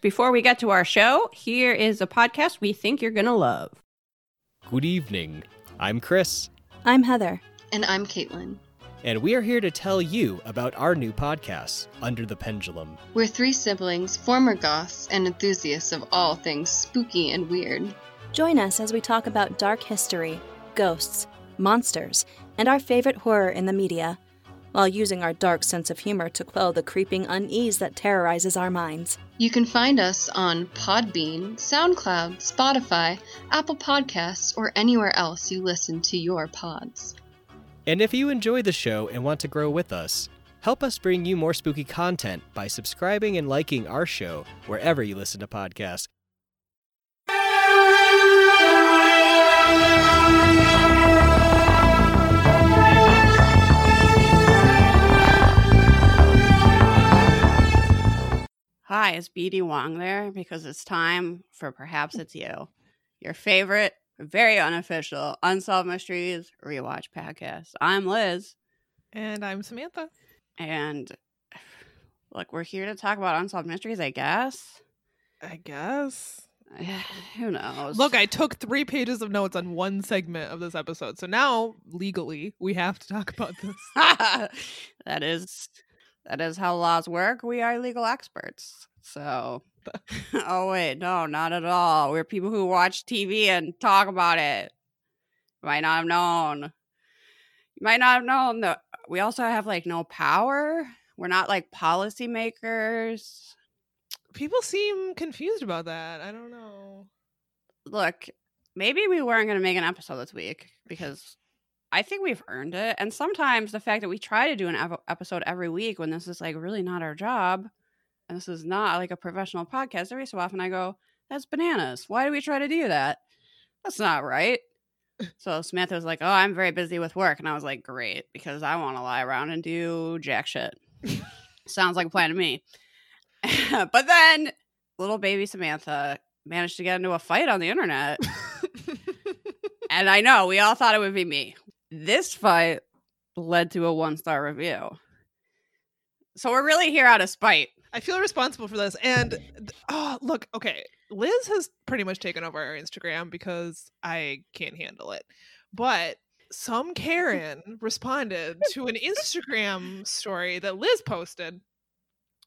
Before we get to our show, here is a podcast we think you're going to love. Good evening. I'm Chris, I'm Heather. And I'm Caitlin. and we are here to tell you about our new podcast, Under the Pendulum. We're three siblings, former goths, and enthusiasts of all things spooky and weird. Join us as we talk about dark history, ghosts, monsters, and our favorite horror in the media, while using our dark sense of humor to quell the creeping unease that terrorizes our minds. You can find us on Podbean, SoundCloud, Spotify, Apple Podcasts, or anywhere else you listen to your pods. And if you enjoy the show and want to grow with us, help us bring you more spooky content by subscribing and liking our show wherever you listen to podcasts. Hi, is BD Wong there? Because it's time for Perhaps mm. It's You, your favorite, very unofficial Unsolved Mysteries rewatch podcast. I'm Liz, And I'm Samantha. and look, we're here to talk about Unsolved Mysteries, I guess. I guess. Eh, who knows? Look, I took three pages of notes on one segment of this episode. So now, legally, we have to talk about this. that is that is how laws work. We are legal experts. So Oh wait, no, not at all. We're people who watch TV and talk about it. You might not have known. You might not have known that we also have like no power. We're not like policymakers. People seem confused about that. I don't know. Look, maybe we weren't going to make an episode this week because I think we've earned it. And sometimes the fact that we try to do an episode every week when this is like really not our job and this is not like a professional podcast, every so often I go, that's bananas. Why do we try to do that? That's not right. So Samantha was like, oh, I'm very busy with work. And I was like, great, because I want to lie around and do jack shit. Sounds like a plan to me. but then little baby Samantha managed to get into a fight on the internet. and I know we all thought it would be me. This fight led to a one star review. So we're really here out of spite. I feel responsible for this. And oh, look, okay. Liz has pretty much taken over our Instagram because I can't handle it. But some Karen responded to an Instagram story that Liz posted,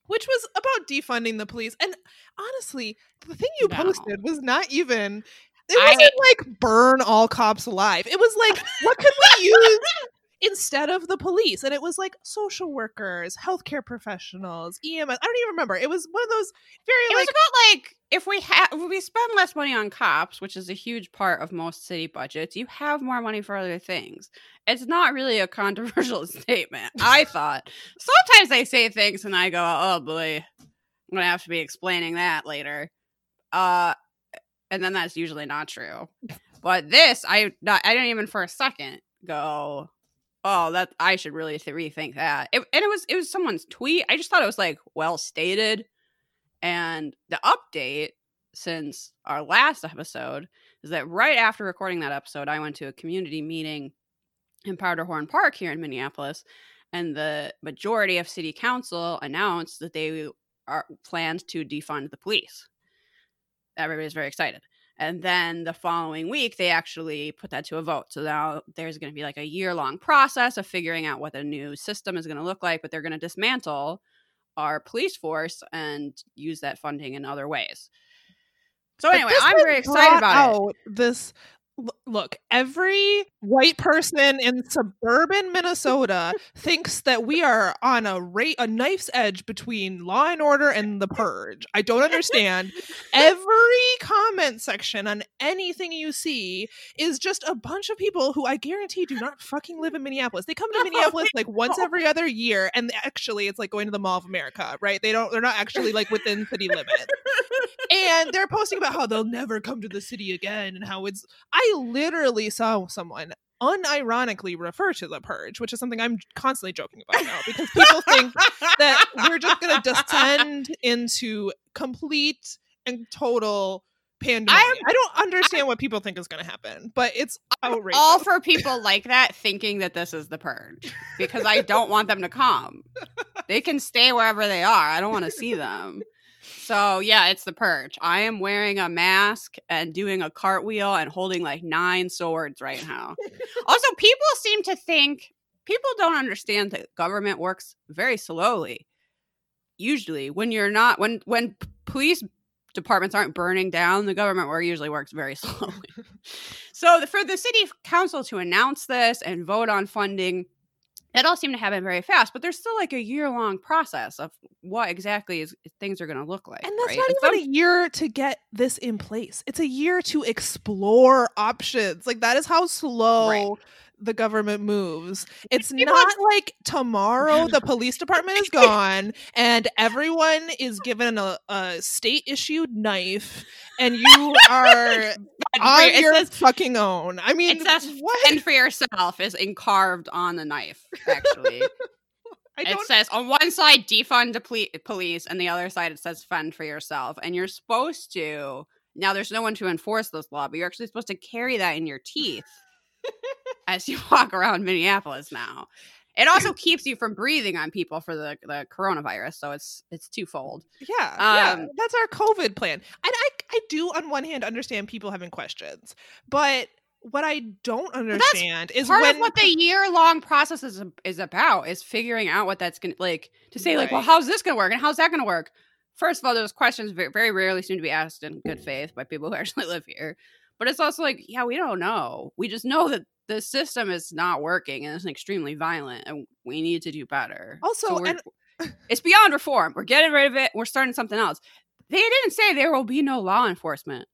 which was about defunding the police. And honestly, the thing you No. posted was not even. It wasn't like burn all cops alive. It was like, what could we use instead of the police? And it was like social workers, healthcare professionals, EMS. I don't even remember. It was one of those very It like was about like if we have we spend less money on cops, which is a huge part of most city budgets, you have more money for other things. It's not really a controversial statement. I thought. Sometimes I say things and I go, "Oh boy, I'm gonna have to be explaining that later," uh, and then that's usually not true. But this, I not, I didn't even for a second go, "Oh, that I should really th- rethink that." It, and it was it was someone's tweet. I just thought it was like well stated. And the update since our last episode is that right after recording that episode, I went to a community meeting in Powderhorn Park here in Minneapolis, and the majority of city council announced that they are planned to defund the police. Everybody's very excited. And then the following week, they actually put that to a vote. So now there's going to be like a year long process of figuring out what the new system is going to look like, but they're going to dismantle our police force and use that funding in other ways. So anyway, I'm very excited about it. This look, every white person in suburban Minnesota thinks that we are on a rate a knife's edge between Law and Order and The Purge. I don't understand. every comment section on anything you see is just a bunch of people who I guarantee do not fucking live in Minneapolis. They come to oh Minneapolis like once every other year, and actually, it's like going to the Mall of America, right? They don't. They're not actually like within city limits and they're posting about how they'll never come to the city again and how it's i literally saw someone unironically refer to the purge which is something i'm constantly joking about now because people think that we're just going to descend into complete and total pandemonium. I don't understand what people think is going to happen, but it's outrageous. all for people like that thinking that this is the purge because I don't want them to come. They can stay wherever they are. I don't want to see them. So yeah, it's the purge. I am wearing a mask and doing a cartwheel and holding like nine swords right now. also, people seem to think people don't understand that government works very slowly. Usually, when you're not when when police departments aren't burning down, the government work usually works very slowly. so the, for the city council to announce this and vote on funding, it all seemed to happen very fast. But there's still like a year long process of what exactly is things are going to look like. And that's right? not even some- a year to get this in place. It's a year to explore options. Like that is how slow Right. the government moves. It's People not like tomorrow the police department is gone and everyone is given a, a state issued knife and you are on it your says fucking own. I mean, it says what? fend for yourself is encarved on the knife. Actually, I it says on one side defund the ple- police, and the other side it says fend for yourself. And you're supposed to now. There's no one to enforce this law, but you're actually supposed to carry that in your teeth as you walk around Minneapolis now. It also keeps you from breathing on people for the, the coronavirus, so it's it's twofold. Yeah, yeah, Um, that's our COVID plan. And I, I do, on one hand, understand people having questions, but what I don't understand is Part when of what the year long process is is about is figuring out what that's gonna like to say like, well, how's this gonna work and how's that gonna work? First of all, those questions very, very rarely seem to be asked in good faith by people who actually live here. But it's also like, yeah, we don't know. We just know that the system is not working and it's extremely violent, and we need to do better. Also, So and- it's beyond reform. We're getting rid of it. We're starting something else. They didn't say there will be no law enforcement,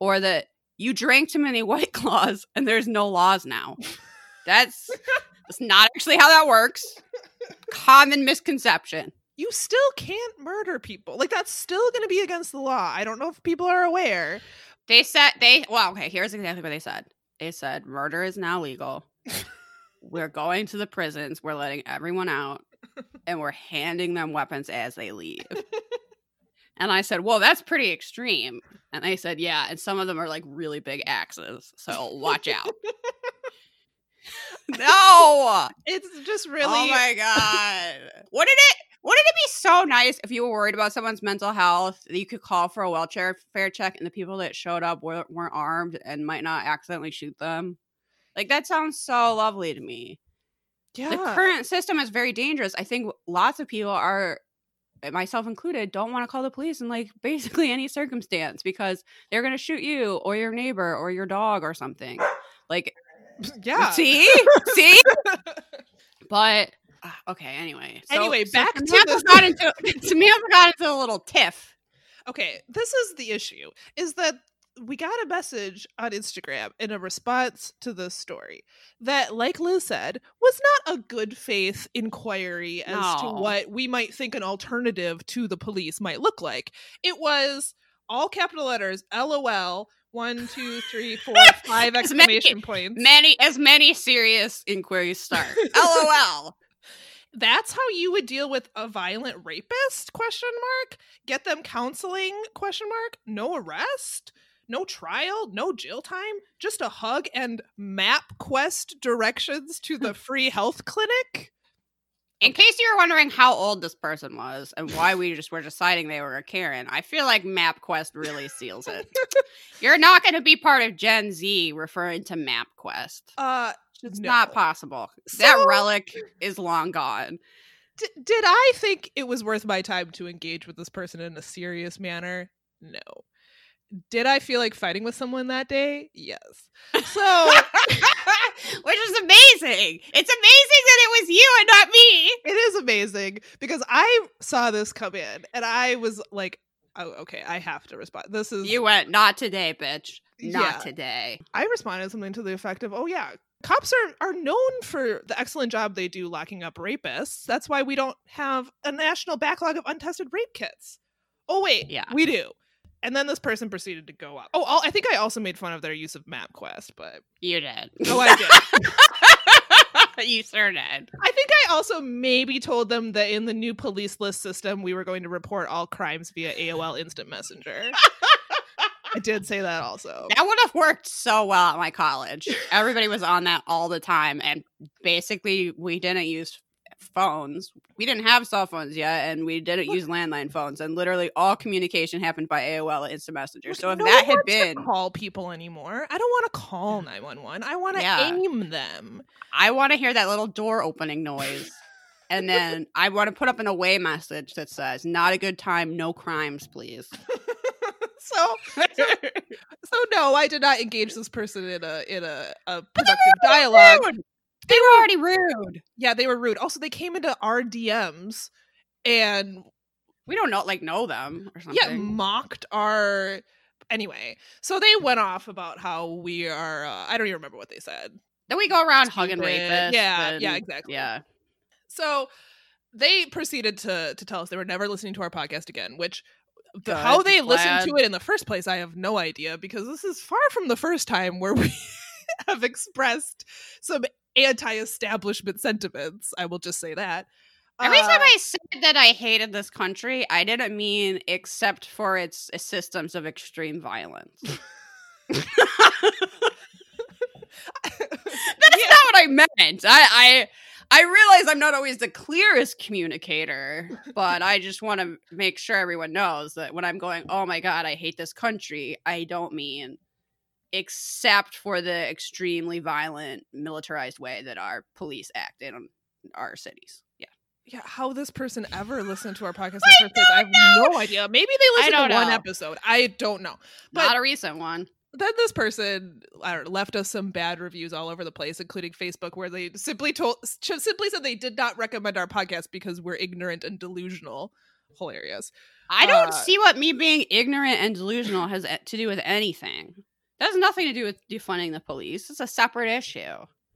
or that you drank too many white claws and there's no laws now. That's that's not actually how that works. Common misconception. you still can't murder people. Like that's still going to be against the law. I don't know if people are aware. They said they well, okay, here's exactly what they said. They said murder is now legal. we're going to the prisons, we're letting everyone out, and we're handing them weapons as they leave. and I said, Well, that's pretty extreme. And they said, Yeah, and some of them are like really big axes. So watch out. no. It's just oh really Oh my god. Wouldn't it wouldn't it be so nice if you were worried about someone's mental health that you could call for a wheelchair fair check and the people that showed up were, weren't armed and might not accidentally shoot them? Like that sounds so lovely to me. yeah. The current system is very dangerous. I think lots of people are eh, myself included don't want to call the police in like basically any circumstance because they're going to shoot you or your neighbor or your dog or something. Like yeah. see? see? But uh, okay, anyway. Anyway, back to this- got into Samantha got into a little tiff. okay, this is the issue is that we got a message on Instagram in a response to this story that, like Liz said, was not a good faith inquiry as to what we might think an alternative to the police might look like. It was all capital letters, LOL, one, two, three, four, five As many- exclamation points. Many as many serious inquiries start. LOL. That's how you would deal with a violent rapist? Question mark. Get them counseling? Question mark. No arrest. No trial. No jail time. Just a hug and MapQuest directions to the free health clinic. In case you were wondering how old this person was and why we just were deciding they were a Karen, I feel like MapQuest really seals it. You're not going to be part of Gen Z referring to MapQuest. Uh, It's No. not possible. that relic is long gone. d- did I think it was worth my time to engage with this person in a serious manner? No. Did I feel like fighting with someone that day? Yes. So. Which is amazing. It's amazing that it was you and not me. it is amazing because I saw this come in and I was like, oh, okay, I have to respond. This is You went, not today, bitch. Not Yeah. today. I responded something to the effect of, oh yeah, cops are are known for the excellent job they do locking up rapists. That's why we don't have a national backlog of untested rape kits. Oh wait, Yeah. we do. And then this person proceeded to go up. Oh, I'll- I think I also made fun of their use of MapQuest, but You did. oh, I did. you sure did. I think I also maybe told them that in the new police list system, we were going to report all crimes via AOL Instant Messenger. I did say that also. That would have worked so well at my college. Everybody was on that all the time, and basically, we didn't use phones. We didn't have cell phones yet, and we didn't use landline phones. And literally, all communication happened by AOL Instant Messenger. So if No that had been, call people anymore. I don't want to call mm. nine one one. I want to Yeah. aim them. I want to hear that little door opening noise. And then I want to put up an away message that says, "Not a good time, no crimes, please." So, so, so no, I did not engage this person in a in a, a productive dialogue. Rude. They were already rude. Yeah, they were rude. Also, they came into our DMs and We don't know, like, know them or something. yeah, mocked our. Anyway, so they went off about how we are. Uh, I don't even remember what they said. then we go around hugging rapists. Yeah, and- yeah, exactly. Yeah. So they proceeded to to tell us they were never listening to our podcast again, which the, how they glad. listened to it in the first place, I have no idea because this is far from the first time where we have expressed some anti-establishment sentiments. I will just say that. Every Uh, time I said that I hated this country, I didn't mean except for its systems of extreme violence. That's not what I meant. I, I I realize I'm not always the clearest communicator, but I just want to make sure everyone knows that when I'm going, oh my god, I hate this country, I don't mean except for the extremely violent militarized way that our police act in our cities. Yeah. yeah, how this person ever listened to our podcast in the first place, I have no idea. Maybe they listened to don't one episode. I don't know. But not a recent one. Then this person I don't know, left us some bad reviews all over the place, including Facebook, where they simply told simply said they did not recommend our podcast because we're ignorant and delusional. Hilarious. I don't Uh, see what me being ignorant and delusional has to do with anything. That has nothing to do with defunding the police. It's a separate issue.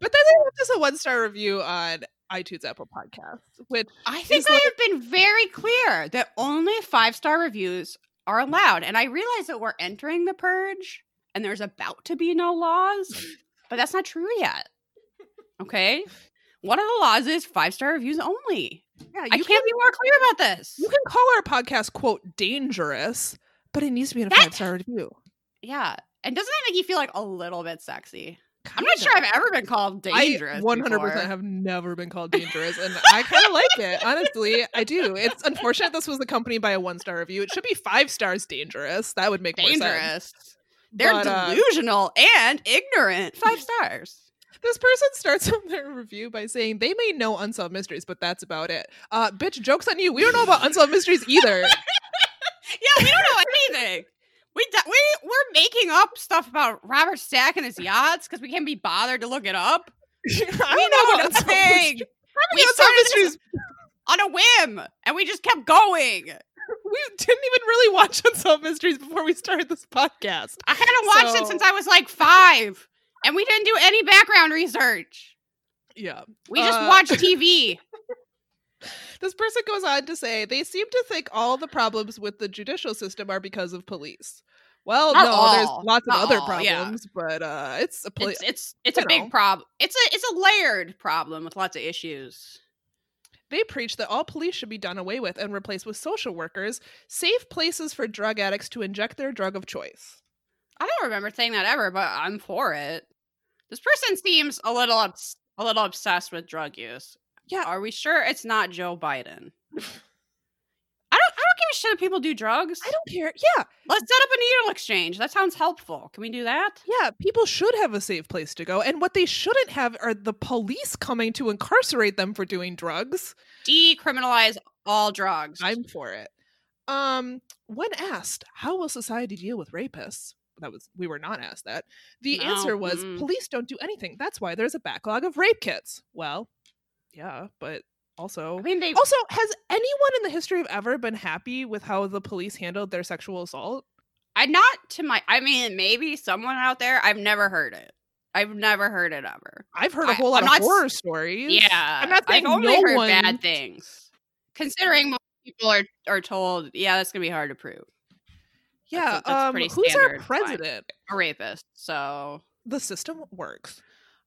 But then they left us a one star review on iTunes Apple Podcasts, which I think I like- have been very clear that only five star reviews are allowed. And I realize that we're entering the purge and there's about to be no laws, but that's not true yet. Okay? One of the laws is five star reviews only. yeah, I you can't can, be more clear about this. you can call our podcast quote dangerous, but it needs to be in a five star review. Yeah. And doesn't that make you feel like a little bit sexy? I'm Kinda. not sure I've ever been called dangerous. I 100% before. have never been called dangerous, and I kind of like it. Honestly, I do. It's unfortunate this was accompanied by a one star review. It should be five stars dangerous. That would make more sense. Dangerous. They're But, uh, delusional and ignorant. Five stars. This person starts off their review by saying they may know unsolved mysteries, but that's about it. Uh, bitch, jokes on you. We don't know about unsolved mysteries either. Yeah, we don't know anything. We d- we we're making up stuff about Robert Stack and his yachts because we can't be bothered to look it up. I We don't know about unsolved nothing. We Unsolved started mysteries. on a whim, and we just kept going. We didn't even really watch unsolved mysteries before we started this podcast. I hadn't watched So- it since I was like five, and we didn't do any background research. Yeah. We just Uh, watched TV. This person goes on to say they seem to think all the problems with the judicial system are because of police. Well, Not no, all. there's lots of other all, yeah. problems, but uh, it's a poli- It's it's it's a big problem. It's a it's a layered problem with lots of issues. They preach that all police should be done away with and replaced with social workers, safe places for drug addicts to inject their drug of choice. I don't remember saying that ever, but I'm for it. This person seems a little obs- a little obsessed with drug use. Yeah. Are we sure it's not Joe Biden? I don't give a shit if people do drugs. I don't care. Yeah, Let's set up a needle exchange. That sounds helpful. Can we do that? yeah, people should have a safe place to go, and what they shouldn't have are the police coming to incarcerate them for doing drugs. Decriminalize all drugs. I'm for it. Um, when asked how will society deal with rapists, that was we were not asked that. The No, answer was mm-mm. police don't do anything. That's why there's a backlog of rape kits. Well, yeah, but also I mean, they also has anyone in the history of ever been happy with how the police handled their sexual assault? I not to my. I mean, maybe someone out there. I've never heard it. I've never heard it ever. I've heard a whole lot I'm of not horror stories. Yeah, I'm not saying I've only no heard one. bad things. Considering most people are are told, yeah, that's gonna be hard to prove. Yeah, that's um, pretty who's our president? A rapist. So The system works.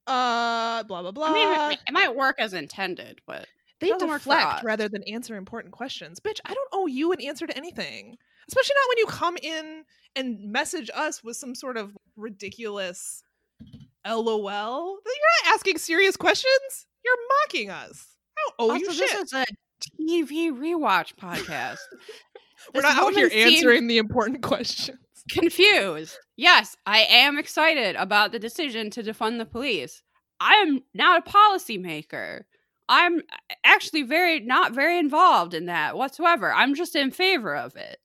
Uh, blah blah blah. I mean, it might work as intended, but They deflect rather than answer important questions. Bitch, I don't owe you an answer to anything. Especially not when you come in and message us with some sort of ridiculous LOL. You're not asking serious questions. You're mocking us. don't owe also, you this is a TV rewatch podcast. We're not out here answering the important questions. confused. Yes, I am excited about the decision to defund the police. I am not a policymaker. I'm actually very not very involved in that whatsoever. I'm just in favor of it.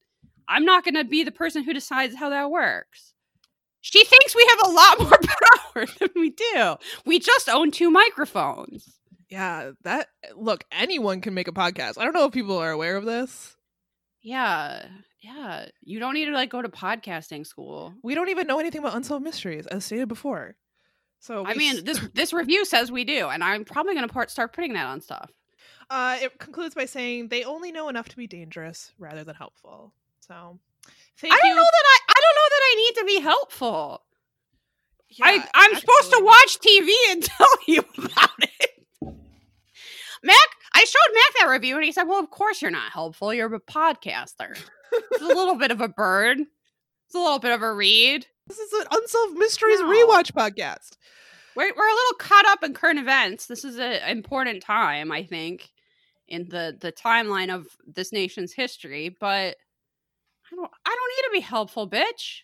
I'm not going to be the person who decides how that works. She thinks we have a lot more power than we do. We just own two microphones. Yeah, that look, anyone can make a podcast. I don't know if people are aware of this. Yeah. Yeah. You don't need to like go to podcasting school. We don't even know anything about unsolved mysteries, as stated before. So I mean, this this review says we do, and I'm probably going to start putting that on stuff. uh, it concludes by saying they only know enough to be dangerous rather than helpful. So, thank I don't you. know that I I don't know that I need to be helpful. I Yeah, I'm supposed to watch TV and tell you about it. Mac, I showed Mac that review and he said, "Well, of course you're not helpful. You're a podcaster. It's a little bit of a bird. It's a little bit of a read. This is an unsolved mysteries No. rewatch podcast. We're we're a little caught up in current events. This is an important time, I think, in the the timeline of this nation's history. But I don't I don't need to be helpful, bitch.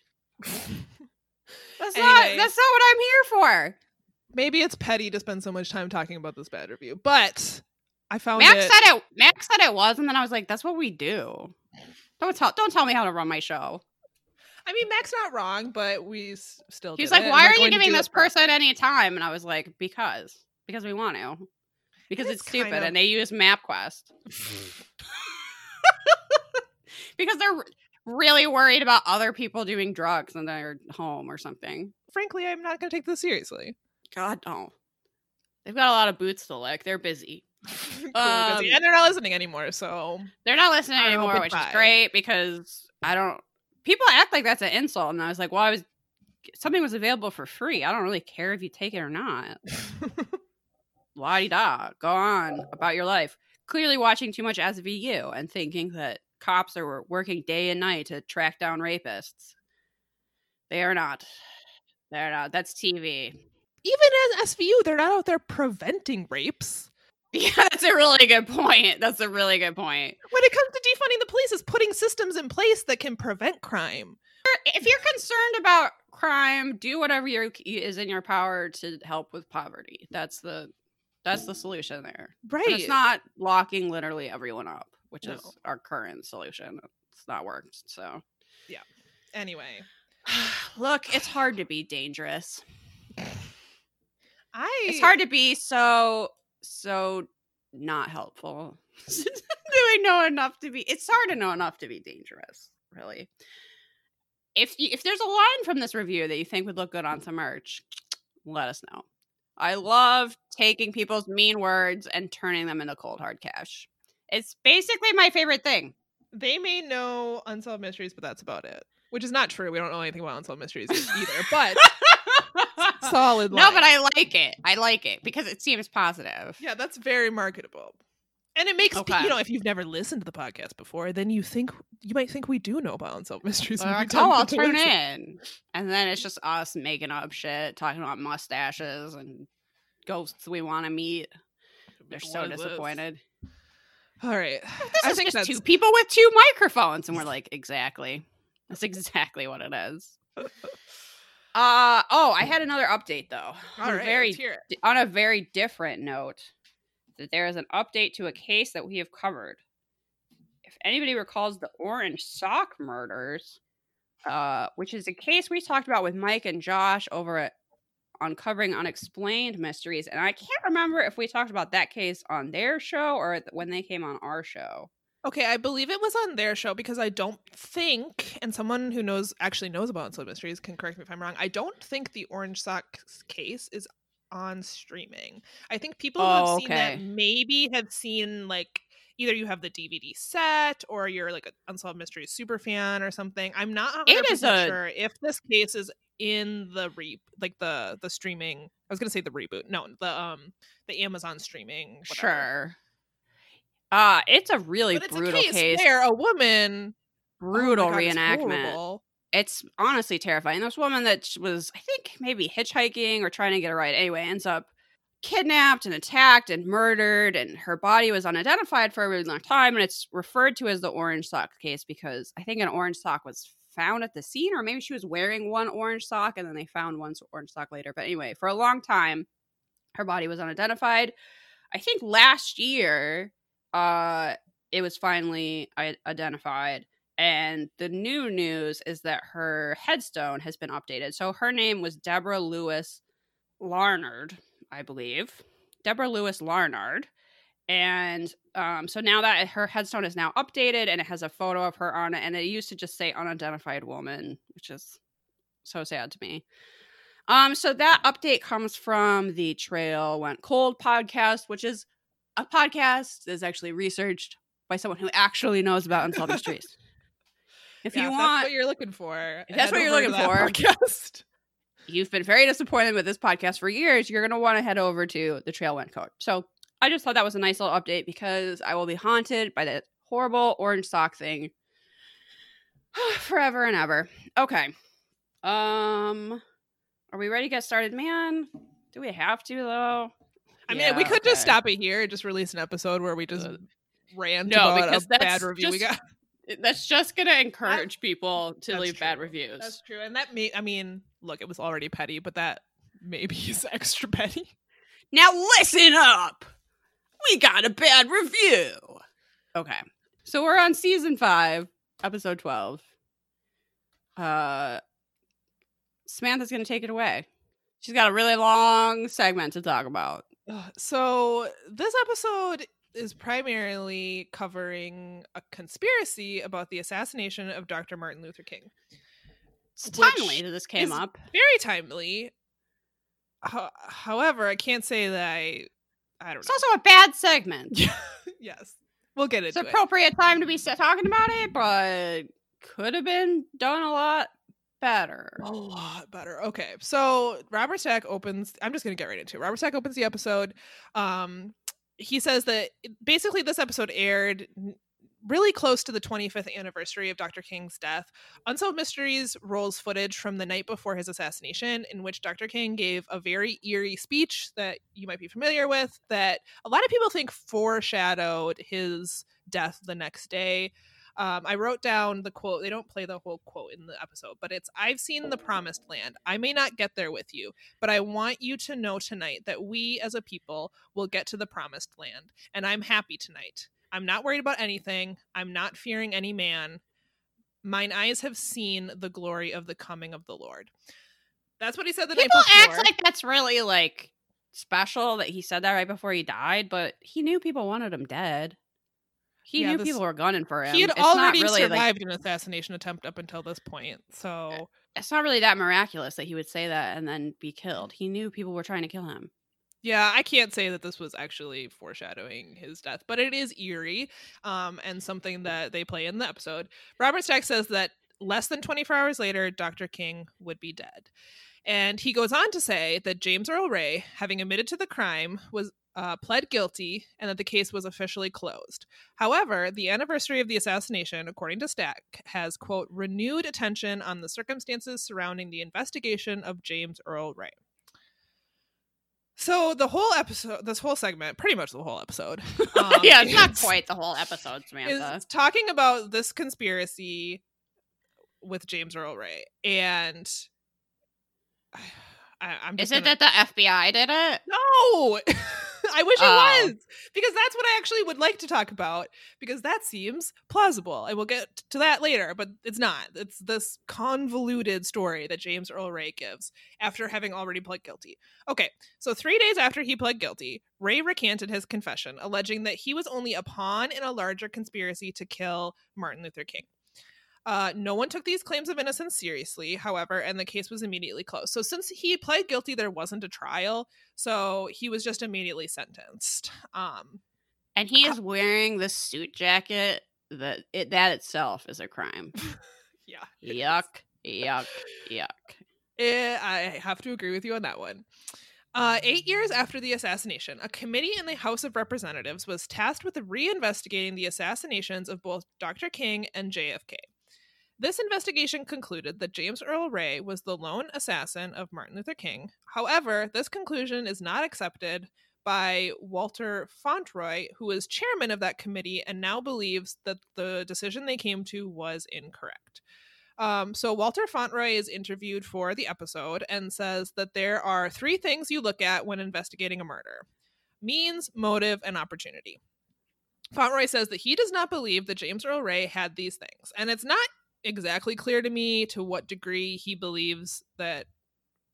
That's not that's not what I'm here for. Maybe it's petty to spend so much time talking about this bad review, but I found Max it. said it. Max said it was, and then I was like, "That's what we do." Don't tell don't tell me how to run my show. I mean, Mac's not wrong, but we s- still. He's did like, it, "Why we're you giving this it properly." person any time?" And I was like, "Because because we want to." Because is it's stupid, kind of- and they use MapQuest. because they're really worried about other people doing drugs in their home or something. Frankly, I'm not going to take this seriously. God no. They've got a lot of boots to lick. They're busy. Clearly Um, busy. and they're not listening anymore. So They're not listening anymore, which is great because I don't. People act like that's an insult, and I was like, "Well, I was something was available for free. I don't really care if you take it or not." La di da. Go on about your life. Clearly watching too much SVU and thinking that cops are working day and night to track down rapists. They are not. They're not. That's TV. even as SVU, they're not out there preventing rapes. Yeah, that's a really good point. That's a really good point. When it comes to defunding the police, is putting systems in place that can prevent crime. if you're concerned about crime, do whatever is in your power to help with poverty. That's the that's the solution there. Right. And it's not locking literally everyone up, which No. is our current solution. It's not worked. So Yeah. Anyway, look, it's hard to be dangerous. I It's hard to be so so not helpful. Doing know enough to be it's hard to know enough to be dangerous, really. If you, if there's a line from this review that you think would look good on some merch, let us know. I love taking people's mean words and turning them into cold hard cash. It's basically my favorite thing. They may know unsolved mysteries, but that's about it. Which is not true. We don't know anything about unsolved mysteries either. But solid. no, but I like it. I like it because it seems positive. Yeah, that's very marketable. And it makes Okay. you know if you've never listened to the podcast before, then you think you might think we do know about unsolved mysteries. They're when like, oh, I'll people to tune in. And then it's just us making up shit, talking about mustaches and ghosts we want to meet. They're so What is this? disappointed. All right, This I is think just that's two people with two microphones. And we're like, exactly. That's exactly what it is. Uh oh, I had another update though. all On a very let's hear it. on a very different note, that there is an update to a case that we have covered. If anybody recalls the Orange Sock murders, uh, which is a case we talked about with Mike and Josh over at Uncovering Unexplained Mysteries, and I can't remember if we talked about that case on their show or when they came on our show. Okay, I believe it was on their show because I don't think, and someone who knows actually knows about unsolved mysteries can correct me if I'm wrong. I don't think the Orange Sock case is on streaming. I think people who Oh, have seen that maybe have seen like either you have the DVD set or you're like an unsolved mysteries super fan or something. I'm not 100% It is a- sure if this case is in the re like the the streaming. I was gonna say the reboot. No, the um the Amazon streaming. whatever. Sure. Uh, it's a really But it's brutal a case, case. where a woman oh brutal God, reenactment. horrible. it's honestly terrifying. This woman that was, I think, maybe hitchhiking or trying to get a ride. Anyway, ends up kidnapped and attacked and murdered, and her body was unidentified for a really long time. And it's referred to as the orange sock case because I think an orange sock was found at the scene, or maybe she was wearing one orange sock and then they found one orange sock later. But anyway, for a long time, her body was unidentified. I think last year, uh, it was finally identified. And the new news is that her headstone has been updated. So her name was Deborah Lewis Larnard, I believe. Deborah Lewis Larnard. And um, so now that her headstone is now updated and it has a photo of her on it, and it used to just say unidentified woman, which is so sad to me. Um, so that update comes from the Trail Went Cold podcast, which is a podcast that is actually researched by someone who actually knows about Unsolved Mysteries. If Yeah, you if want, that's what you're looking for, If that's what you're looking for. podcast. you've been very disappointed with this podcast for years, you're going to want to head over to the Trail Went Cold. So I just thought that was a nice little update because I will be haunted by that horrible orange sock thing forever and ever. Okay. Um, are we ready to get started, man? Do we have to though? I mean, Yeah, we could just stop it here and just release an episode where we just Uh, rant no, about because a that's bad review we just- got. That's just going to encourage people to leave true. bad reviews. That's true, and that may. I mean, look, it was already petty, but that maybe is extra petty. Now listen up. We got a bad review. Okay. So we're on season 5, episode 12. Uh Samantha's going to take it away. She's got a really long segment to talk about. So this episode is primarily covering a conspiracy about the assassination of Dr. Martin Luther King. It's timely that this came up. Very timely. Ho- however, I can't say that I. I don't It's know. also a bad segment. yes, we'll get It's into it. appropriate time to be talking about it, but could have been done a lot better. A lot better. Okay, so Robert Stack opens. I'm just gonna get right into it. Robert Stack opens the episode. Um, he says that basically this episode aired really close to the 25th anniversary of Dr. King's death. Unsolved Mysteries rolls footage from the night before his assassination, in which Dr. King gave a very eerie speech that you might be familiar with, that a lot of people think foreshadowed his death the next day. Um, I wrote down the quote. They don't play the whole quote in the episode, but it's I've seen the promised land. I may not get there with you, but I want you to know tonight that we as a people will get to the promised land. And I'm happy tonight. I'm not worried about anything. I'm not fearing any man. Mine eyes have seen the glory of the coming of the Lord. That's what he said the People night before. People act like that's really like special that he said that right before he died, but he knew people wanted him dead. He Yeah, knew this- people were gunning for him. he had It's already really, like- survived an assassination attempt up until this point. So it's not really that miraculous that he would say that and then be killed. He knew people were trying to kill him. Yeah, I can't say that this was actually foreshadowing his death, but it is eerie um, and something that they play in the episode. Robert Stack says that less than 24 hours later, Dr. King would be dead. And he goes on to say that James Earl Ray, having admitted to the crime, was uh, pled guilty and that the case was officially closed. However, the anniversary of the assassination, according to Stack, has, quote, renewed attention on the circumstances surrounding the investigation of James Earl Ray. So the whole episode, this whole segment, pretty much the whole episode, um, yeah, it's not quite the whole episode, Samantha. is talking about this conspiracy with James Earl Ray, and I, I'm just Is it gonna- that the FBI did it? no? I wish it Oh. was because that's what I actually would like to talk about because that seems plausible. And we'll get to that later, but it's not. It's this convoluted story that James Earl Ray gives after having already pled guilty. Okay, so three days after he pled guilty, Ray recanted his confession, alleging that he was only a pawn in a larger conspiracy to kill Martin Luther King. Uh, no one took these claims of innocence seriously, however, and the case was immediately closed. So, since he pled guilty, there wasn't a trial, so he was just immediately sentenced. Um, And he is wearing the suit jacket that it that itself is a crime. yeah, yuck, yuck, yuck. Eh, I have to agree with you on that one. Uh, eight years after the assassination, a committee in the House of Representatives was tasked with reinvestigating the assassinations of both Dr. King and JFK. This investigation concluded that James Earl Ray was the lone assassin of Martin Luther King. However, this conclusion is not accepted by Walter Fauntroy, who is chairman of that committee and now believes that the decision they came to was incorrect. Um, so Walter Fauntroy is interviewed for the episode and says that there are three things you look at when investigating a murder means, motive, and opportunity. Fauntroy says that he does not believe that James Earl Ray had these things. And it's not exactly clear to me to what degree he believes that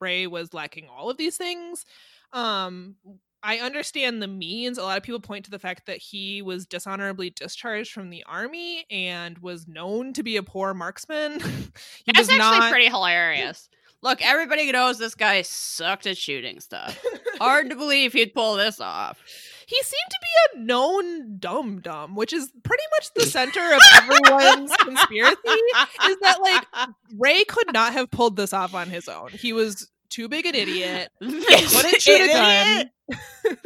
Ray was lacking all of these things. Um, I understand the means. A lot of people point to the fact that he was dishonorably discharged from the army and was known to be a poor marksman. That's actually not... pretty hilarious. Look, everybody knows this guy sucked at shooting stuff. Hard to believe he'd pull this off. He seemed to be a known dumb dumb, which is pretty much the center of everyone's conspiracy. Is that like Ray could not have pulled this off on his own? He was too big an idiot. Couldn't a idiot? gun.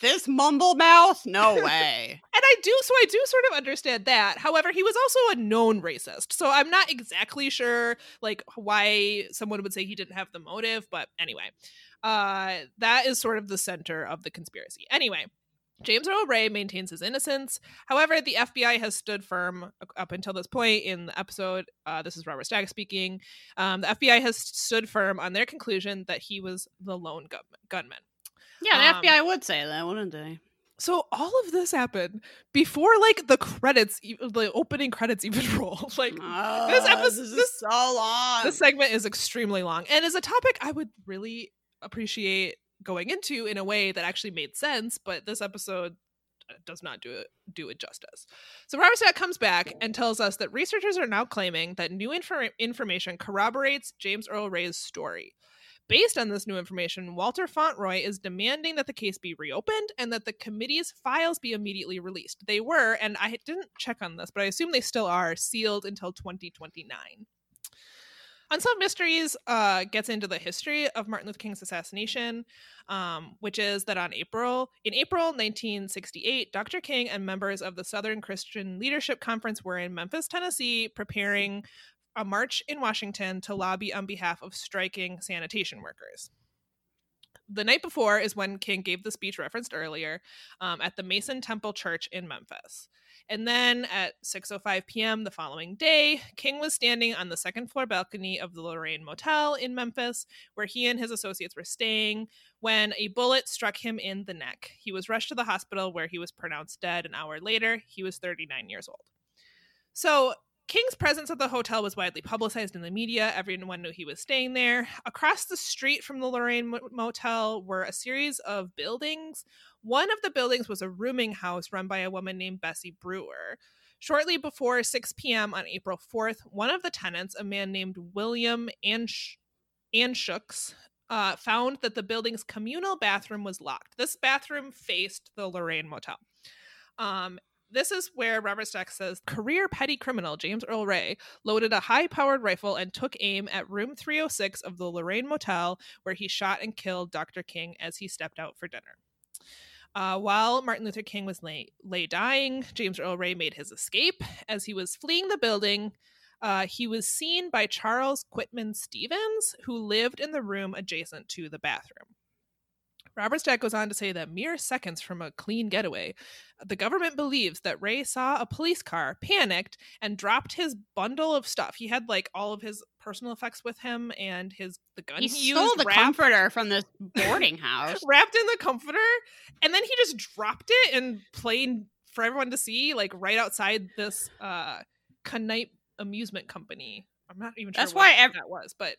This mumble mouth? No way. And I do, so I do sort of understand that. However, he was also a known racist. So I'm not exactly sure, like, why someone would say he didn't have the motive. But anyway, uh, that is sort of the center of the conspiracy. Anyway, James Earl Ray maintains his innocence. However, the FBI has stood firm up until this point in the episode. Uh, this is Robert Stack speaking. Um, the FBI has stood firm on their conclusion that he was the lone gun- gunman. Yeah, the Um, FBI would say that, wouldn't they? So all of this happened before, like the credits, the opening credits even roll. Like Oh, this episode- this is this- so long. this segment is extremely long and is a topic I would really appreciate going into in a way that actually made sense. But this episode uh, does not do it do it justice. So Robert Stack comes back and tells us that researchers are now claiming that new infor- information corroborates James Earl Ray's story. Based on this new information, Walter Fauntroy is demanding that the case be reopened and that the committee's files be immediately released. They were, and I didn't check on this, but I assume they still are, sealed until 2029. Unsolved Mysteries uh, gets into the history of Martin Luther King's assassination, um, which is that on April in April 1968, Dr. King and members of the Southern Christian Leadership Conference were in Memphis, Tennessee, preparing a march in Washington to lobby on behalf of striking sanitation workers. The night before is when King gave the speech referenced earlier um, at the Mason Temple Church in Memphis. And then at 6:05 p.m. the following day, King was standing on the second floor balcony of the Lorraine Motel in Memphis, where he and his associates were staying, when a bullet struck him in the neck. He was rushed to the hospital where he was pronounced dead an hour later. He was 39 years old. So, King's presence at the hotel was widely publicized in the media. Everyone knew he was staying there. Across the street from the Lorraine Motel were a series of buildings. One of the buildings was a rooming house run by a woman named Bessie Brewer. Shortly before 6 p.m. on April 4th, one of the tenants, a man named William Ansh- Anschutz, uh, found that the building's communal bathroom was locked. This bathroom faced the Lorraine Motel. Um, this is where Robert Stack says career petty criminal James Earl Ray loaded a high powered rifle and took aim at room 306 of the Lorraine Motel, where he shot and killed Dr. King as he stepped out for dinner. Uh, while Martin Luther King was lay, lay dying, James Earl Ray made his escape. As he was fleeing the building, uh, he was seen by Charles Quitman Stephens, who lived in the room adjacent to the bathroom. Robert Stack goes on to say that mere seconds from a clean getaway, the government believes that Ray saw a police car, panicked, and dropped his bundle of stuff. He had like all of his personal effects with him and his the gun He he, stole used the wrapped, comforter from this boarding house. wrapped in the comforter, and then he just dropped it in plain for everyone to see, like right outside this uh Knight amusement company. I'm not even sure That's what why ev- that was, but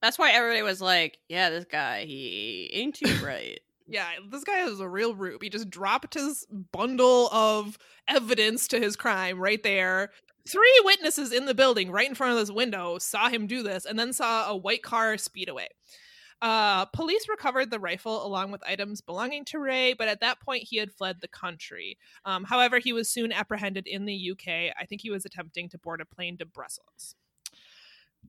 That's why everybody was like, "Yeah, this guy, he ain't too bright." Yeah, this guy is a real rube. He just dropped his bundle of evidence to his crime right there. Three witnesses in the building right in front of this window saw him do this and then saw a white car speed away. Uh, police recovered the rifle along with items belonging to Ray, but at that point he had fled the country. Um, however, he was soon apprehended in the UK. I think he was attempting to board a plane to Brussels.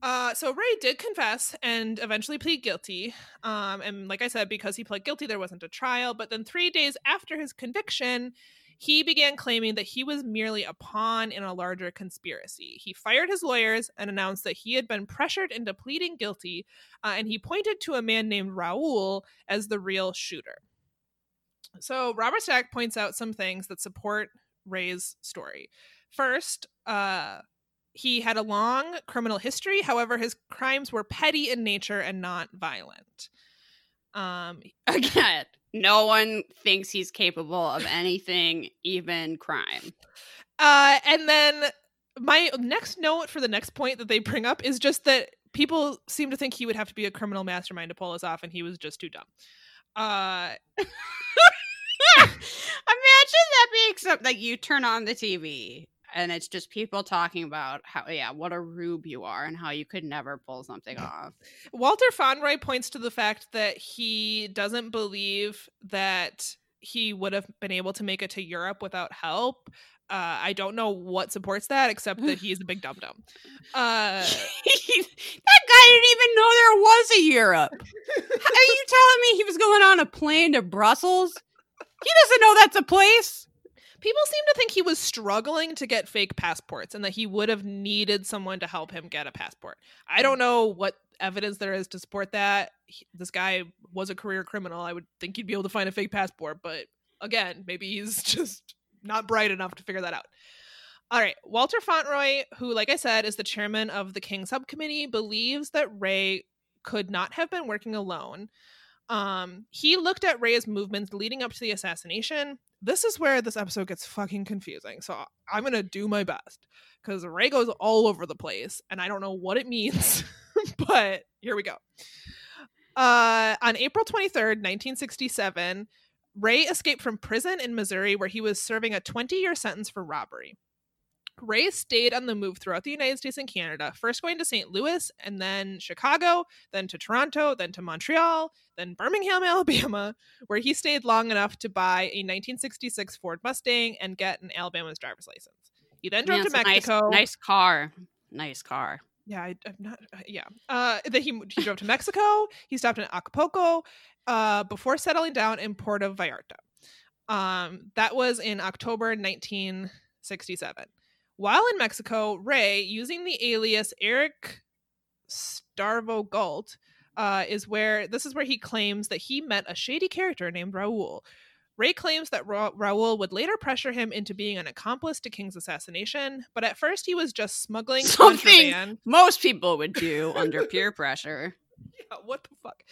Uh, so Ray did confess and eventually plead guilty. Um, and like I said, because he pled guilty, there wasn't a trial. But then three days after his conviction, he began claiming that he was merely a pawn in a larger conspiracy. He fired his lawyers and announced that he had been pressured into pleading guilty, uh, and he pointed to a man named Raoul as the real shooter. So, Robert Stack points out some things that support Ray's story. First, uh, he had a long criminal history. However, his crimes were petty in nature and not violent. Um, Again, no one thinks he's capable of anything, even crime. uh, and then my next note for the next point that they bring up is just that people seem to think he would have to be a criminal mastermind to pull this off, and he was just too dumb. Uh, Imagine that being something like you turn on the TV and it's just people talking about how, yeah, what a rube you are and how you could never pull something off. Walter Fauntroy points to the fact that he doesn't believe that he would have been able to make it to Europe without help. Uh, I don't know what supports that, except that he's a big dum dum. Uh, that guy didn't even know there was a Europe. Are you telling me he was going on a plane to Brussels? He doesn't know that's a place. People seem to think he was struggling to get fake passports and that he would have needed someone to help him get a passport. I don't know what evidence there is to support that. He- this guy was a career criminal. I would think he'd be able to find a fake passport, but again, maybe he's just not bright enough to figure that out. All right, Walter Fauntroy, who, like I said, is the chairman of the King Subcommittee, believes that Ray could not have been working alone. Um, he looked at Ray's movements leading up to the assassination. This is where this episode gets fucking confusing. So I'm gonna do my best because Ray goes all over the place, and I don't know what it means, but here we go. Uh, on April 23rd, 1967, Ray escaped from prison in Missouri where he was serving a 20 year sentence for robbery. Ray stayed on the move throughout the United States and Canada, first going to St. Louis and then Chicago, then to Toronto, then to Montreal, then Birmingham, Alabama, where he stayed long enough to buy a 1966 Ford Mustang and get an Alabama's driver's license. He then drove Man, to a nice- Mexico. Nice, car. Nice car. Yeah, I, I'm not. uh, Yeah. Uh, then he he drove to Mexico. He stopped in Acapulco, uh, before settling down in Puerto Vallarta. Um, that was in October 1967. While in Mexico, Ray, using the alias Eric Starvo Galt, uh, is where this is where he claims that he met a shady character named Raul. Ray claims that Ra- Raul would later pressure him into being an accomplice to King's assassination, but at first he was just smuggling Something contraband. most people would do under peer pressure. Yeah, what the fuck?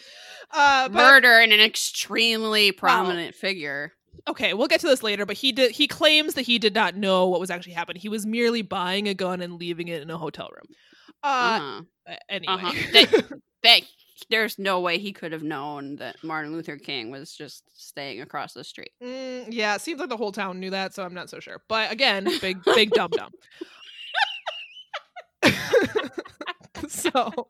Uh, but Murder in an extremely prominent figure. Okay, we'll get to this later. But he did. He claims that he did not know what was actually happening. He was merely buying a gun and leaving it in a hotel room. Uh, Uh-huh. anyway, Uh-huh. That- that there's no way he could have known that Martin Luther King was just staying across the street. Mm, yeah, it seems like the whole town knew that, so I'm not so sure. But again, big, big dumb dumb. so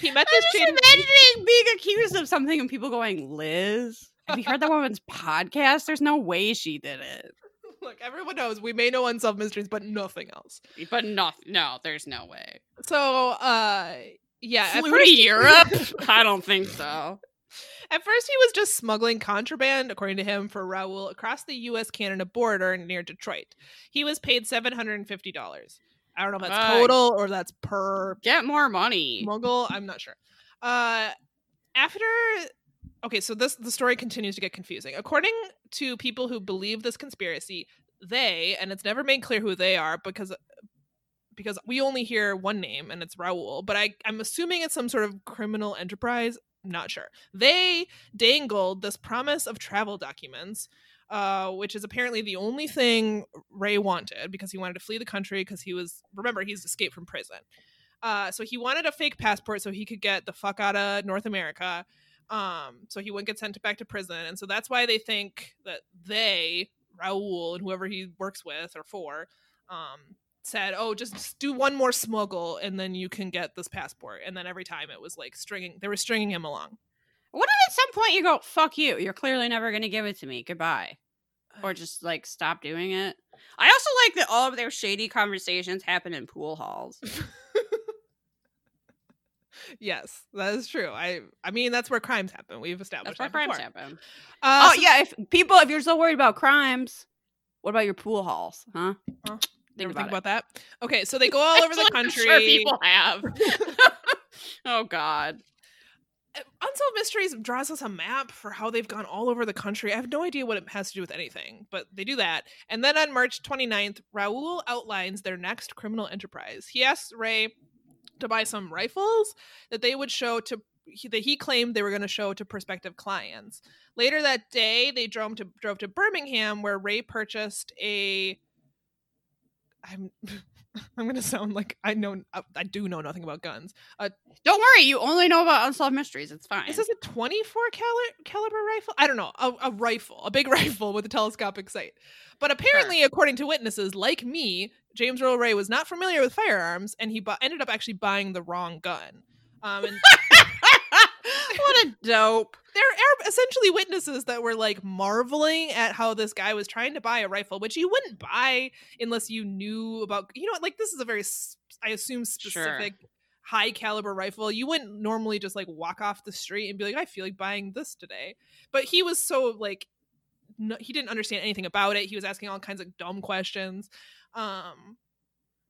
he met this. I'm just imagining being accused of something and people going, Liz, have you heard that woman's podcast? There's no way she did it. Look, everyone knows we may know unsolved mysteries, but nothing else. But no, no, there's no way. So, uh, yeah, Flew first, to Europe? I don't think so. At first, he was just smuggling contraband, according to him, for Raoul across the U.S. Canada border near Detroit. He was paid seven hundred and fifty dollars. I don't know if that's Right. total or that's per Get more money. smuggle. I'm not sure. Uh, after okay, so this the story continues to get confusing. According to people who believe this conspiracy, they and it's never made clear who they are because because we only hear one name and it's Raoul, but I I'm assuming it's some sort of criminal enterprise. I'm not sure. They dangled this promise of travel documents, uh, which is apparently the only thing Ray wanted because he wanted to flee the country because he was remember he's escaped from prison. Uh, so he wanted a fake passport so he could get the fuck out of North America. Um, so he wouldn't get sent back to prison, and so that's why they think that they, Raul, and whoever he works with or for, um, said, "Oh, just do one more smuggle, and then you can get this passport." And then every time it was like stringing, they were stringing him along. What if at some point you go, fuck you, you're clearly never going to give it to me, goodbye? Or just like stop doing it? I also like that all of their shady conversations happen in pool halls. yes, that is true. I, I mean, that's where crimes happen. We've established That's where that crimes before. happen. Uh, oh, so- yeah, if people, if you're so worried about crimes, What about your pool halls? Huh? Huh? Think Never about, think about that. Okay, so they go all over the country. sure people have. oh God. Uh, Unsolved Mysteries draws us a map for how they've gone all over the country. I have no idea what it has to do with anything, but they do that. And then on March 29th, Raoul outlines their next criminal enterprise. He asks Ray to buy some rifles that they would show to that he claimed they were going to show to prospective clients. Later that day, they drove to drove to Birmingham where Ray purchased a I'm I'm going to sound like I know I do know nothing about guns. Don't worry, you only know about unsolved mysteries. It's fine. This Is this a 24 cali- caliber rifle? I don't know. A, a rifle, a big rifle with a telescopic sight. But apparently, according to witnesses like me, James Earl Ray was not familiar with firearms, and he bu- ended up actually buying the wrong gun. Um, and what a dope. They're essentially witnesses that were like marveling at how this guy was trying to buy a rifle, which you wouldn't buy unless you knew about. You know, like this is a very, I assume, specific high caliber rifle. You wouldn't normally just like walk off the street and be like, I feel like buying this today. But he was so like, no, he didn't understand anything about it. He was asking all kinds of dumb questions. Um,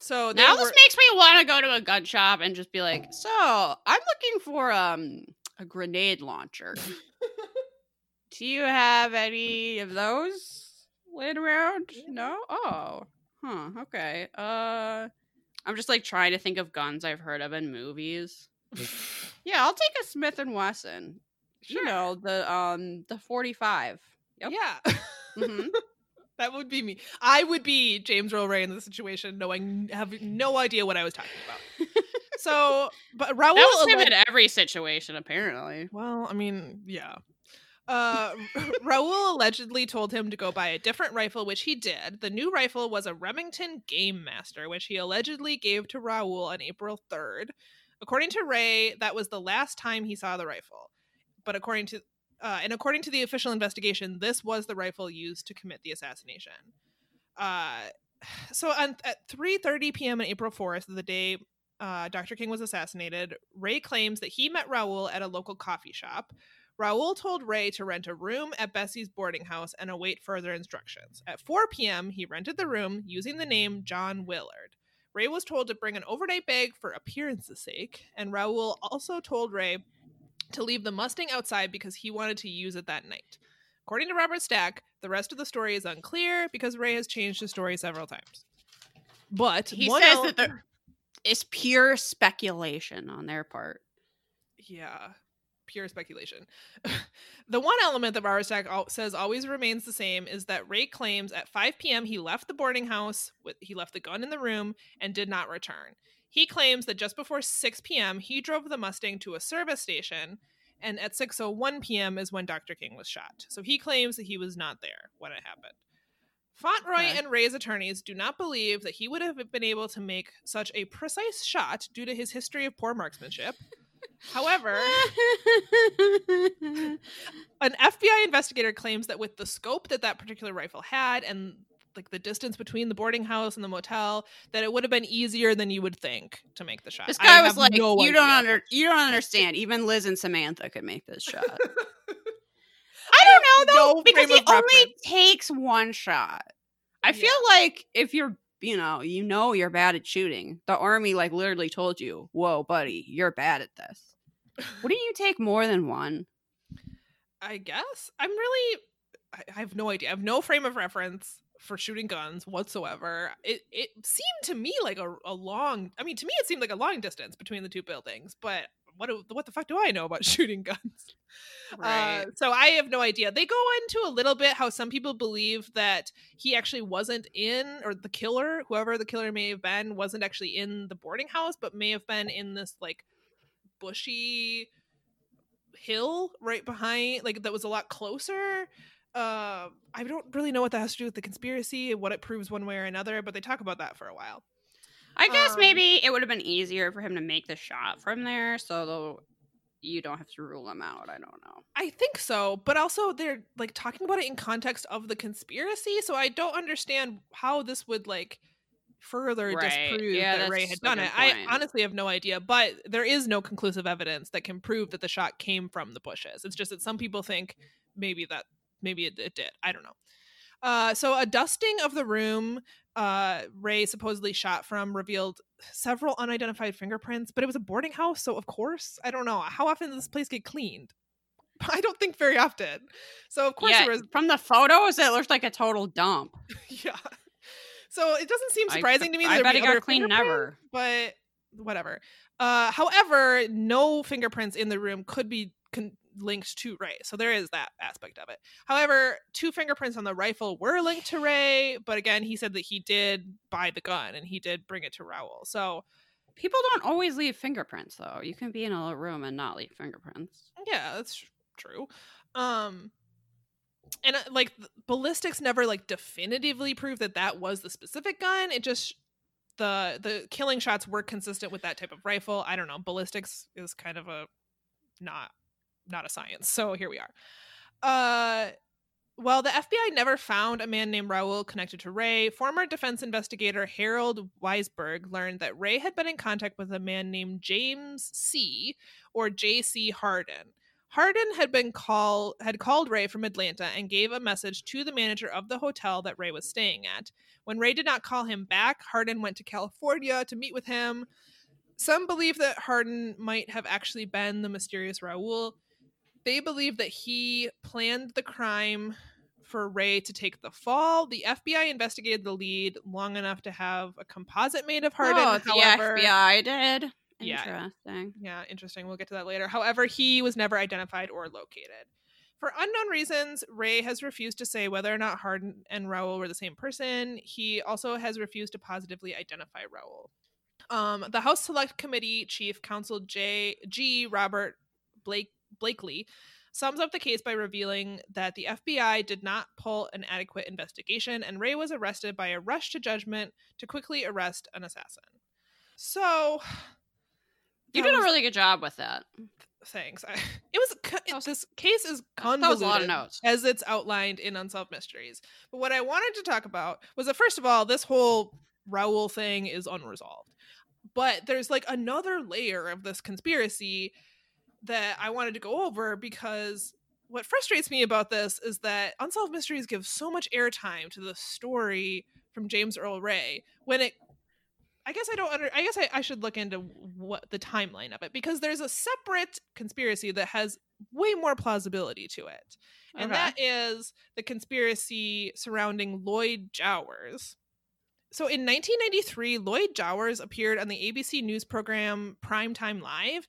so Now were- this makes me want to go to a gun shop and just be like, so I'm looking for um a grenade launcher. Do you have any of those laying around? No? Oh. Huh. Okay. Uh I'm just like trying to think of guns I've heard of in movies. Yeah, I'll take a Smith and Wesson. You Sure. know, the um the 45. Yep. yeah. Mhm. That would be me. I would be James Earl Ray in this situation, knowing having no idea what I was talking about. So, but Raul. that was him in every situation apparently. well, I mean, yeah. Uh, Raul allegedly told him to go buy a different rifle, which he did. The new rifle was a Remington Game Master, which he allegedly gave to Raul on April 3rd. According to Ray, that was the last time he saw the rifle. But according to uh, and according to the official investigation, this was the rifle used to commit the assassination. Uh, so on, at 3:30 p.m. on April 4th, the day uh, Dr. King was assassinated, Ray claims that he met Raul at a local coffee shop. Raul told Ray to rent a room at Bessie's boarding house and await further instructions. At 4 p.m., he rented the room using the name John Willard. Ray was told to bring an overnight bag for appearance's sake, and Raul also told Ray to leave the Mustang outside because he wanted to use it that night. According to Robert Stack, the rest of the story is unclear because Ray has changed his story several times. But He says el- that there is pure speculation on their part. yeah pure speculation. The one element that Robert says always remains the same is that ray claims at 5 p.m he left the boarding house with he left the gun in the room and did not return. He claims that just before 6 p.m he drove the mustang to a service station and at 6.01 p.m is when dr king was shot. So he claims that he was not there when it happened Fauntleroy Okay. and Ray's attorneys do not believe that he would have been able to make such a precise shot due to his history of poor marksmanship. However, an FBI investigator claims that with the scope that that particular rifle had and like the distance between the boarding house and the motel, that it would have been easier than you would think to make the shot. this I guy was like, no "You don't under, you don't understand. Even Liz and Samantha could make this shot." I Though no because he only takes one shot. I feel like if you're, you know, you know you're bad at shooting. The army like literally told you, "Whoa, buddy, you're bad at this." Wouldn't you take more than one? I guess I'm really. I, I have no idea. I have no frame of reference for shooting guns whatsoever. It it seemed to me like a, a long. I mean, to me, it seemed like a long distance between the two buildings. But what do- what the fuck do I know about shooting guns? Uh, so I have no idea. They go into a little bit how some people believe that he actually wasn't in, or the killer, whoever the killer may have been, wasn't actually in the boarding house, but may have been in this like bushy hill right behind, like that was a lot closer. Uh, I don't really know what that has to do with the conspiracy and what it proves one way or another, but they talk about that for a while. I guess um, maybe it would have been easier for him to make the shot from there, so you don't have to rule him out. I don't know. I think so, but also they're like talking about it in context of the conspiracy, so I don't understand how this would like further Right. disprove Yeah, that Ray had done it. I honestly have no idea, but there is no conclusive evidence that can prove that the shot came from the bushes. It's just that some people think maybe that maybe it, it did. I don't know. Uh, so a dusting of the room uh, Ray supposedly shot from revealed several unidentified fingerprints, but it was a boarding house, so of course, I don't know how often does this place get cleaned. I don't think very often. So of course yeah, was from the photos, it looks like a total dump. yeah. So it doesn't seem I- surprising to me. that I bet it got cleaned never. But whatever. Uh, however, no fingerprints in the room could be con- linked to Ray, so there is that aspect of it. However, two fingerprints on the rifle were linked to Ray, but again, he said that he did buy the gun and he did bring it to Raoul. So People don't always leave fingerprints, though. You can be in a room and not leave fingerprints. yeah, that's true. Um, and uh, like ballistics never like definitively proved that that was the specific gun. It just the the killing shots were consistent with that type of rifle. I don't know. Ballistics is kind of a not not a science. So here we are. Uh well, the FBI never found a man named Raoul connected to Ray. Former defense investigator Harold Weisberg learned that Ray had been in contact with a man named James C. or J.C. Harden. Harden had been call had called Ray from Atlanta and gave a message to the manager of the hotel that Ray was staying at. When Ray did not call him back, Harden went to California to meet with him. Some believe that Harden might have actually been the mysterious Raoul. They believe that he planned the crime for Ray to take the fall. The FBI investigated the lead long enough to have a composite made of Harden. oh, However, the FBI did. Yeah. Interesting. yeah, interesting. We'll get to that later. However, he was never identified or located. For unknown reasons, Ray has refused to say whether or not Harden and Raoul were the same person. He also has refused to positively identify Raoul. Um, the House Select Committee Chief Counsel J. G. Robert Blake Blakey sums up the case by revealing that the FBI did not pull an adequate investigation, and Ray was arrested by a rush to judgment to quickly arrest an assassin. So, You did a really good job with that. thanks. I, it was co- That was- this case is That convoluted was a lot of notes. as it's outlined in Unsolved Mysteries. But what I wanted to talk about was that first of all, this whole Raoul thing is unresolved. But there's like another layer of this conspiracy that I wanted to go over because what frustrates me about this is that Unsolved Mysteries give so much airtime to the story from James Earl Ray when it I guess I don't under I guess I, I should look into what the timeline of it because there's a separate conspiracy that has way more plausibility to it. And Okay. that is the conspiracy surrounding Lloyd Jowers. So in 1993, Lloyd Jowers appeared on the ABC news program Primetime Live.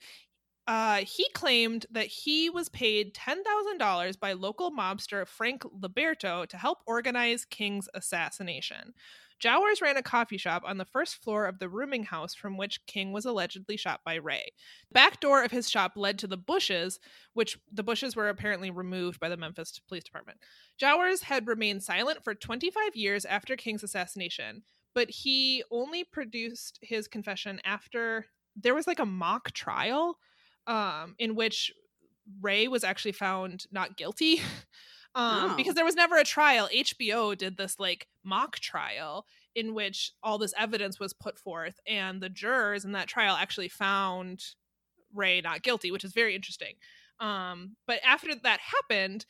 Uh, he claimed that he was paid $10,000 by local mobster Frank Liberto to help organize King's assassination. Jowers ran a coffee shop on the first floor of the rooming house from which King was allegedly shot by Ray. The Back door of his shop led to the bushes, which the bushes were apparently removed by the Memphis Police Department. Jowers had remained silent for 25 years after King's assassination, but he only produced his confession after there was like a mock trial um, in which Ray was actually found not guilty. Um, Oh. because there was never a trial. HBO did this like mock trial in which all this evidence was put forth, and the jurors in that trial actually found Ray not guilty, which is very interesting. Um, but after that happened,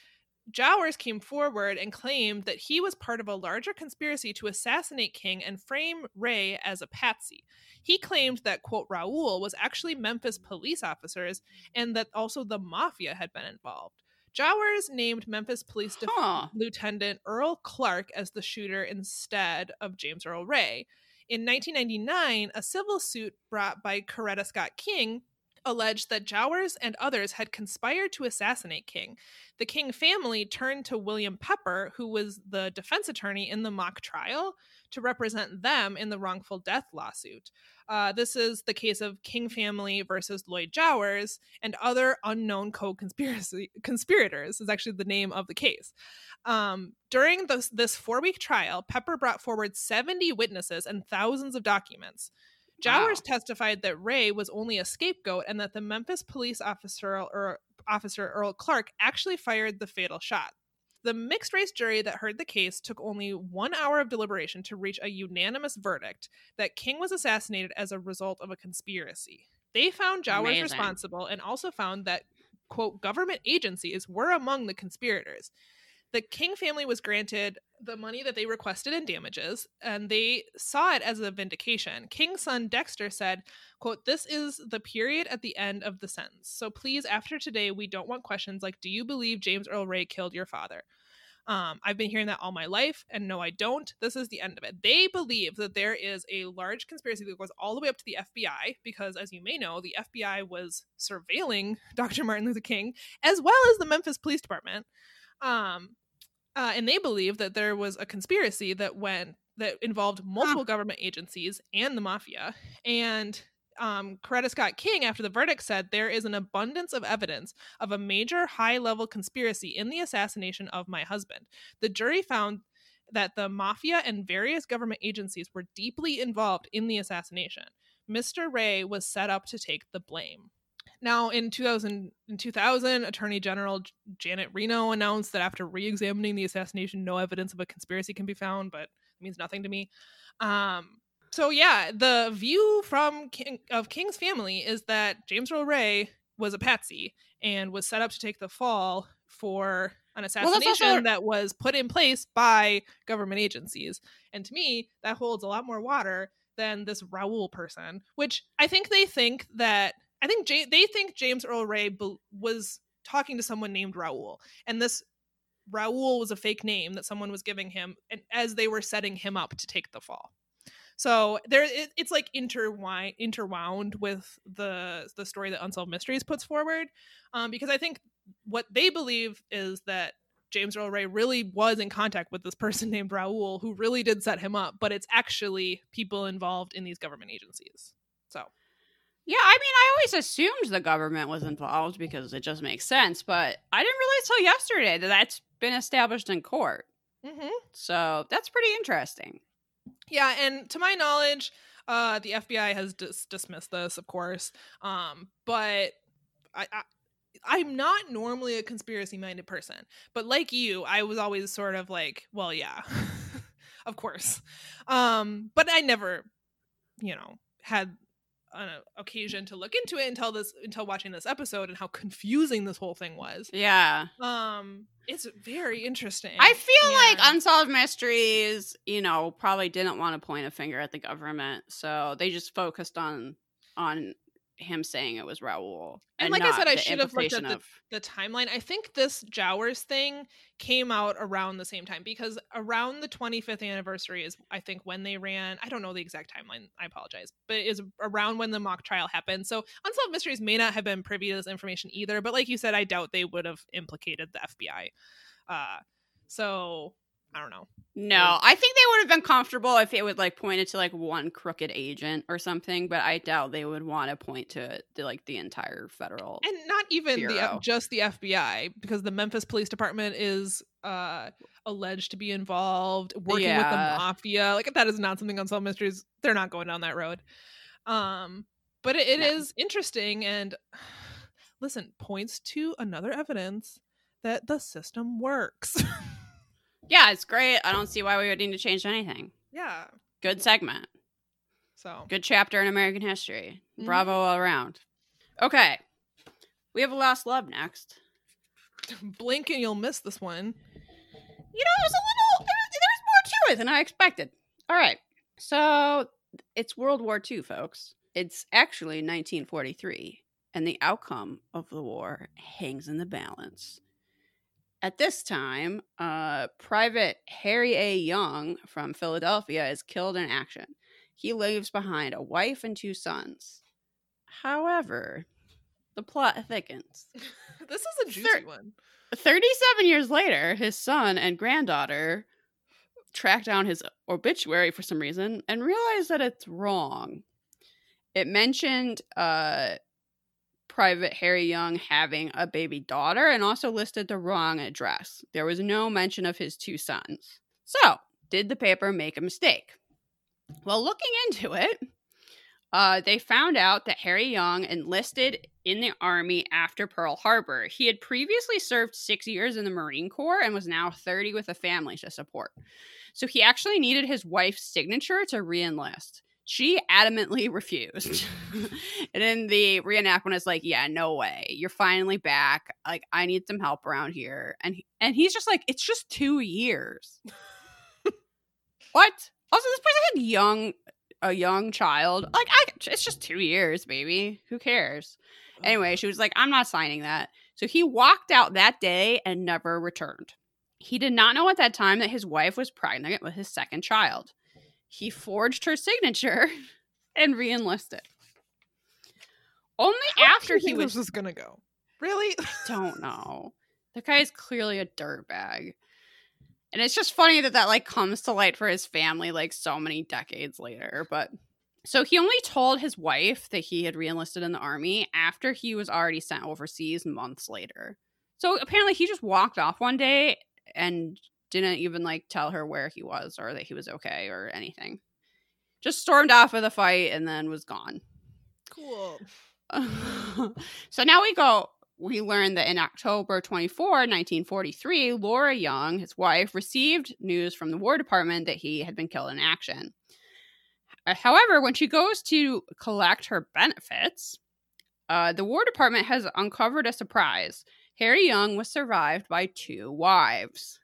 Jowers came forward and claimed that he was part of a larger conspiracy to assassinate King and frame Ray as a patsy. He claimed that, quote, Raoul was actually Memphis police officers and that also the mafia had been involved. Jowers named Memphis Police Def- Lieutenant Earl Clark as the shooter instead of James Earl Ray. In 1999, a civil suit brought by Coretta Scott King alleged that Jowers and others had conspired to assassinate King. The King family turned to William Pepper, who was the defense attorney in the mock trial, to represent them in the wrongful death lawsuit. Uh, this is the case of King family versus Lloyd Jowers and other unknown co-conspiracy conspirators is actually the name of the case. Um, during this, this four-week trial, Pepper brought forward 70 witnesses and thousands of documents. Jowers Wow. testified that Ray was only a scapegoat and that the Memphis police officer or er, officer Earl Clark actually fired the fatal shot. The mixed race jury that heard the case took only one hour of deliberation to reach a unanimous verdict that King was assassinated as a result of a conspiracy. They found Jowers Amazing. responsible and also found that, quote, government agencies were among the conspirators. The King family was granted the money that they requested in damages, and they saw it as a vindication. King's son Dexter said, quote, This is the period at the end of the sentence. So please, after today, we don't want questions like, Do you believe James Earl Ray killed your father? Um, I've been hearing that all my life, and no, I don't. This is the end of it. They believe that there is a large conspiracy that goes all the way up to the FBI, because as you may know, the FBI was surveilling Dr. Martin Luther King, as well as the Memphis Police Department. Um, uh, and they believe that there was a conspiracy that went that involved multiple government agencies and the mafia. And um, Coretta Scott King, after the verdict, said there is an abundance of evidence of a major high level conspiracy in the assassination of my husband. The jury found that the mafia and various government agencies were deeply involved in the assassination. Mr. Ray was set up to take the blame. Now, in 2000, in 2000, Attorney General Janet Reno announced that after re-examining the assassination, no evidence of a conspiracy can be found, but it means nothing to me. Um, so yeah, the view from King, of King's family is that James Earl Ray was a patsy and was set up to take the fall for an assassination also- that was put in place by government agencies. And to me, that holds a lot more water than this Raoul person, which I think they think that I think Ja- they think James Earl Ray bel was talking to someone named Raoul, and this Raoul was a fake name that someone was giving him, and as they were setting him up to take the fall. So there, it, it's like intertwined, interwound with the the story that Unsolved Mysteries puts forward, um, because I think what they believe is that James Earl Ray really was in contact with this person named Raoul, who really did set him up, but it's actually people involved in these government agencies. Yeah, I mean, I always assumed the government was involved because it just makes sense, but I didn't realize till yesterday that that's been established in court. mm-hmm. So that's pretty interesting. Yeah, and to my knowledge, uh, the FBI has dis- dismissed this, of course. Um, but I, I, I'm not normally a conspiracy-minded person, but like you, I was always sort of like, well, yeah, of course. Um, but I never, you know, had an occasion to look into it until this until watching this episode and how confusing this whole thing was. Yeah. Um, it's very interesting. I feel like Unsolved Mysteries, you know, probably didn't want to point a finger at the government, so they just focused on on him saying it was Raoul. And like I said, I should have looked at the, of- the timeline. I think this Jowers thing came out around the same time because around the 25th anniversary is, I think, when they ran. I don't know the exact timeline. I apologize, but it is around when the mock trial happened. So Unsolved Mysteries may not have been privy to this information either. But like you said, I doubt they would have implicated the FBI. Uh, so I don't know. No, I think they would have been comfortable if it would like pointed to like one crooked agent or something, but I doubt they would want to point to the, like the entire federal. and not even the Bureau. F- just the FBI because the Memphis Police Department is uh alleged to be involved working with the mafia. Like if that is not something Unsolved Mysteries. They're not going down that road. Um, but it, it No. is interesting and listen points to another evidence that the system works. Yeah, it's great. I don't see why we would need to change anything. yeah. Good segment. So Good chapter in American history. Mhm. Bravo all around. Okay. We have a lost love next. blink and you'll miss this one. You know, there's a little there, there's more to it than I expected. All right. So it's World War II, folks. It's actually 1943, and the outcome of the war hangs in the balance. At this time, uh, Private Harry A. Young from Philadelphia is killed in action. He leaves behind a wife and two sons. However, the plot thickens. this is a juicy Thir- one. 37 years later, his son and granddaughter track down his obituary for some reason and realize that it's wrong. It mentioned uh, Private Harry Young having a baby daughter and also listed the wrong address. There was no mention of his two sons. So, did the paper make a mistake? Well, looking into it, uh, they found out that Harry Young enlisted in the Army after Pearl Harbor. He had previously served six years in the Marine Corps and was now 30 with a family to support. So he actually needed his wife's signature to re enlist. She adamantly refused. Mm-hmm. and then the reenactment is like, "Yeah, no way. You're finally back. Like, I need some help around here." And he, and he's just like, "It's just two years." what? Also, this person had young a young child. Like, I it's just two years, baby. Who cares? Anyway, she was like, "I'm not signing that." So he walked out that day and never returned. He did not know at that time that his wife was pregnant with his second child. He forged her signature and reenlisted. Only How after he was this was gonna go. Really? don't know. The guy is clearly a dirtbag. And it's just funny that that like comes to light for his family like so many decades later. But so he only told his wife that he had reenlisted in the army after he was already sent overseas months later. So apparently he just walked off one day and didn't even like tell her where he was or that he was okay or anything. Just stormed off of the fight and then was gone. Cool. so now we go. We learn that in October 24, 1943, Laura Young, his wife, received news from the War Department that he had been killed in action. Uh, However, when she goes to collect her benefits, uh, the War Department has uncovered a surprise. Harry Young was survived by two wives.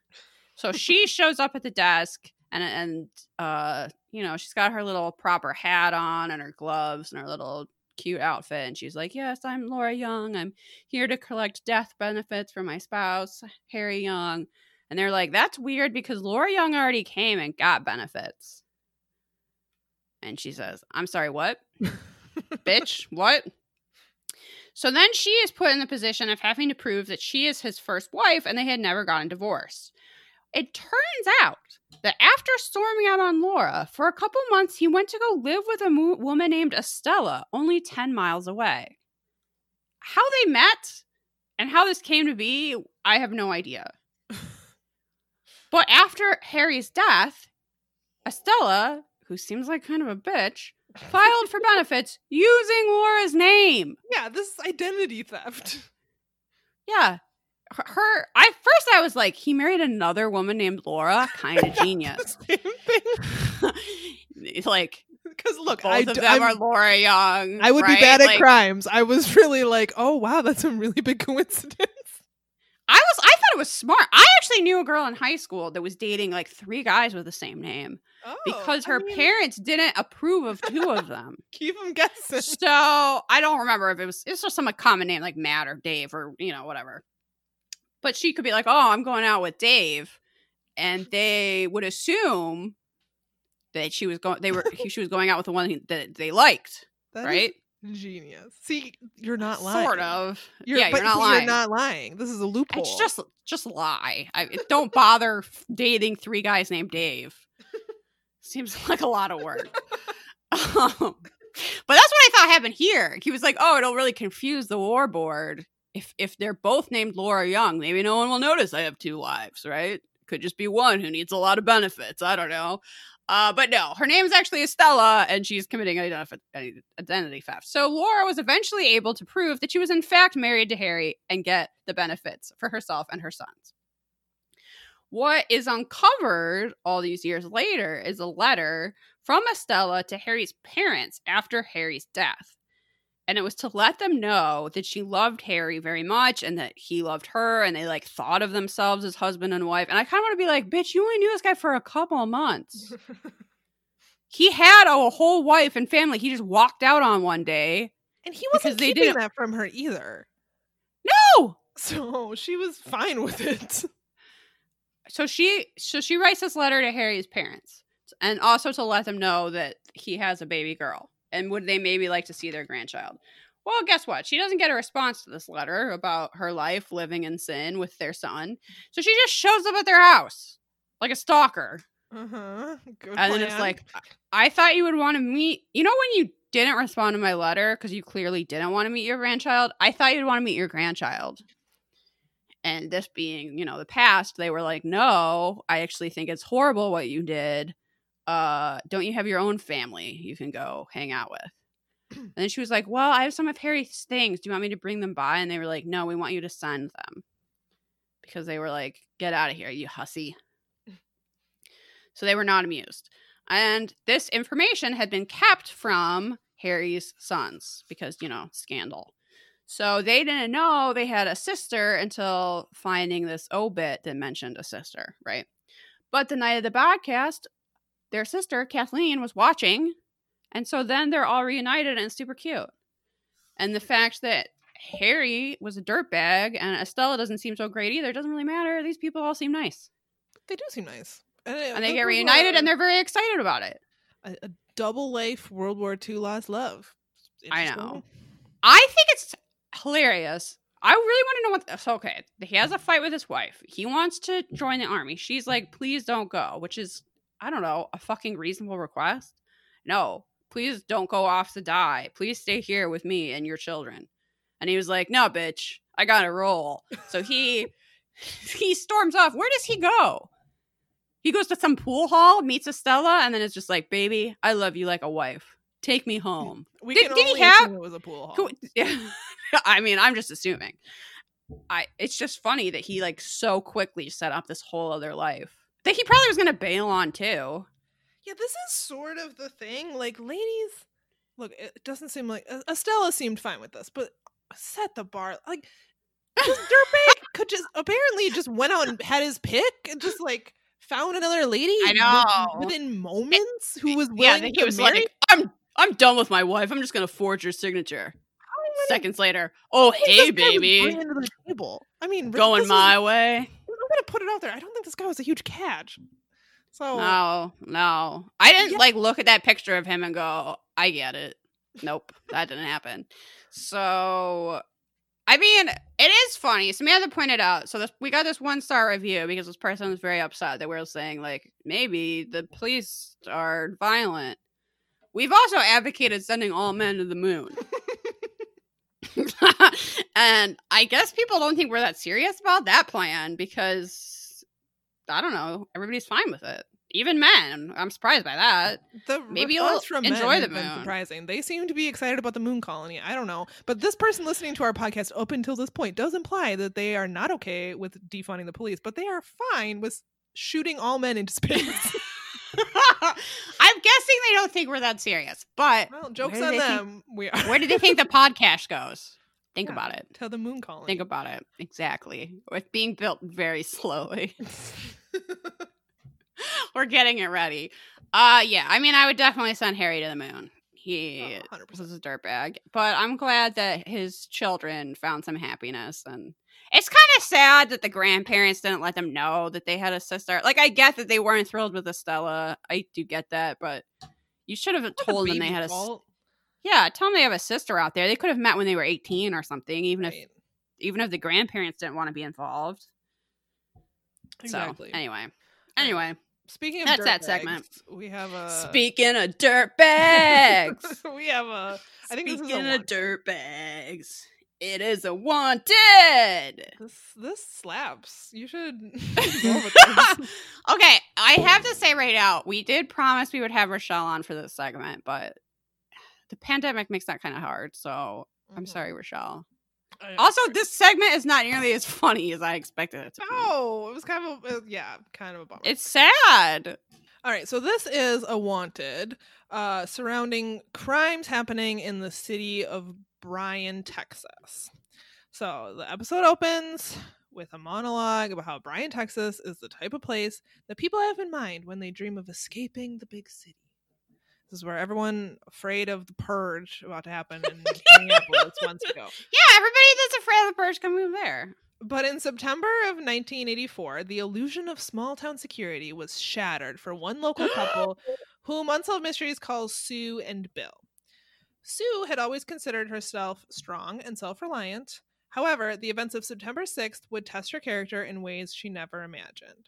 So she shows up at the desk and and uh, you know, she's got her little proper hat on and her gloves and her little cute outfit and she's like, "Yes, I'm Laura Young. I'm here to collect death benefits for my spouse, Harry Young." And they're like, "That's weird because Laura Young already came and got benefits." And she says, "I'm sorry, what? Bitch, what?" So then she is put in the position of having to prove that she is his first wife and they had never gotten divorced. It turns out that after storming out on Laura, for a couple months he went to go live with a mo- woman named Estella, only 10 miles away. How they met and how this came to be, I have no idea. but after Harry's death, Estella, who seems like kind of a bitch, filed for benefits using Laura's name. Yeah, this is identity theft. Yeah. Her, I first I was like, he married another woman named Laura, kind of genius. It's like Because look, both I of d- them I'm- are Laura Young. I would right? be bad at Like, crimes. I was really like, oh wow, that's a really big coincidence. I was I thought it was smart. I actually knew a girl in high school that was dating like three guys with the same name Oh, because I her mean, parents didn't approve of two of them. keep them guessing. so I don't remember if it was it's just some like, common name like Matt or Dave or you know whatever. But she could be like, "Oh, I'm going out with Dave," and they would assume that she was going. They were she was going out with the one that they liked, That right? Genius. See, you're not lying. Sort of. You're, yeah, you're not lying. You're not lying. This is a loophole. It's just just lie. I don't bother f- dating three guys named Dave. Seems like a lot of work. um, but that's what I thought happened here. He was like, "Oh, it'll really confuse the war board if if they're both named Laura Young. Maybe no one will notice I have two wives, right? Could just be one who needs a lot of benefits. I don't know." Uh, but no, her name is actually Estella, and she's committing identity theft. So Laura was eventually able to prove that she was in fact married to Harry and get the benefits for herself and her sons. What is uncovered all these years later is a letter from Estella to Harry's parents after Harry's death. And it was to let them know that she loved Harry very much and that he loved her and they like thought of themselves as husband and wife. And I kind of want to be like, bitch, you only knew this guy for a couple of months. he had a whole wife and family. He just walked out on one day. and he wasn't because they keeping didn't- that from her either. No! So she was fine with it. so she so she writes this letter to Harry's parents and also to let them know that he has a baby girl and would they maybe like to see their grandchild. Well, guess what? She doesn't get a response to this letter about her life living in sin with their son. So she just shows up at their house like a stalker. Uh-huh. And then it's like, I thought you would want to meet. You know, when you didn't respond to my letter because you clearly didn't want to meet your grandchild, I thought you'd want to meet your grandchild. And this being, you know, the past, they were like, no, I actually think it's horrible what you did. Uh, don't you have your own family you can go hang out with? And then she was like, well, I have some of Harry's things. Do you want me to bring them by? And they were like, no, we want you to send them. Because they were like, get out of here, you hussy. So they were not amused. And this information had been kept from Harry's sons because, you know, scandal. So they didn't know they had a sister until finding this obit that mentioned a sister, right? But the night of the broadcast, their sister, Kathleen, was watching. And so then they're all reunited and super cute. And the fact that Harry was a dirtbag and Estella doesn't seem so great either doesn't really matter. These people all seem nice. They do seem nice. And they get reunited and they're very excited about it. a, a double life World War II lost love. I know. I think it's hilarious. I really want to know what. So okay, he has a fight with his wife. He wants to join the army. She's like, "Please don't go," which is, I don't know, a fucking reasonable request. No, please don't go off to die. Please stay here with me and your children. And he was like, "No, bitch, I gotta roll." So he he storms off. Where does he go? He goes to some pool hall, meets Estella, and then it's just like, "Baby, I love you like a wife. Take me home." We Did- did he have- it was a pool hall. Yeah. I mean, I'm just assuming. I it's just funny that he like so quickly set up this whole other life that he probably was gonna bail on too. Yeah, this is sort of the thing. Like, ladies, look, it doesn't seem like Estella seemed fine with this, but set the bar. Like, this dirtbag could just apparently just went out and had his pick and just like found another lady. I know. within moments who was willing to he was marry. like, I'm I'm done with my wife. I'm just gonna forge your signature. Seconds later, oh hey this guy was baby, bringing to the table. I mean, going my way. Put it out there. I don't think this guy was a huge catch. So No, no, I didn't Yeah. like look at that picture of him and go, I get it. Nope, that didn't happen. So, I mean, it is funny. Samantha pointed out. So this, we got this one star review because this person was very upset that we were saying like maybe the police are violent. We've also advocated sending all men to the moon. and I guess people don't think we're that serious about that plan because I don't know, everybody's fine with it. Even men. I'm surprised by that. the Maybe you'll from enjoy the moon. surprising. They seem to be excited about the moon colony. I don't know, but this person listening to our podcast up until this point does imply that they are not okay with defunding the police, but they are fine with shooting all men into space. I'm guessing they don't think we're that serious. But well, jokes on they think- them. we are. where do they think the podcast goes? Think Yeah. about it. Tell the moon colony? Think about it. Exactly. It's being built very slowly. We're getting it ready. Uh yeah, I mean I would definitely send Harry to the moon. He Oh, 100%. was a dirtbag. But I'm glad that his children found some happiness and it's kind of sad that the grandparents didn't let them know that they had a sister. Like I get that they weren't thrilled with Estella. I do get that, but you should have told them they had a. fault, yeah. Tell them they have a sister out there. They could have met when they were eighteen or something. Even if even if the grandparents didn't want to be involved. Exactly. So anyway, anyway, Speaking of That's that dirtbags, segment. we have a speaking of dirt bags, we have a I think this is a speaking of dirt bags, it is a wanted. This this slaps. You should go with this. okay, I have to say right now, we did promise we would have Rochelle on for this segment, but the pandemic makes that kind of hard. So I'm Mhm. sorry, Rochelle. Also, this segment is not nearly as funny as I expected it to be. no, it was kind of a, uh, yeah, kind of a bummer. It's sad. All right, so this is a wanted uh, surrounding crimes happening in the city of Bryan, Texas. So the episode opens with a monologue about how Bryan, Texas is the type of place that people have in mind when they dream of escaping the big city. This is where everyone afraid of the purge about to happen in Minneapolis wants to go. Yeah, everybody that's afraid of the purge can move there. But in September of 1984, the illusion of small town security was shattered for one local couple whom Unsolved Mysteries calls Sue and Bill. Sue had always considered herself strong and self reliant. However, the events of September 6th would test her character in ways she never imagined.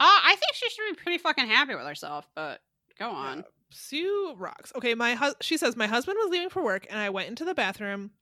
Uh, I think she should be pretty fucking happy with herself, but go on. Yeah, Sue rocks. Okay, my hus- she says my husband was leaving for work and I went into the bathroom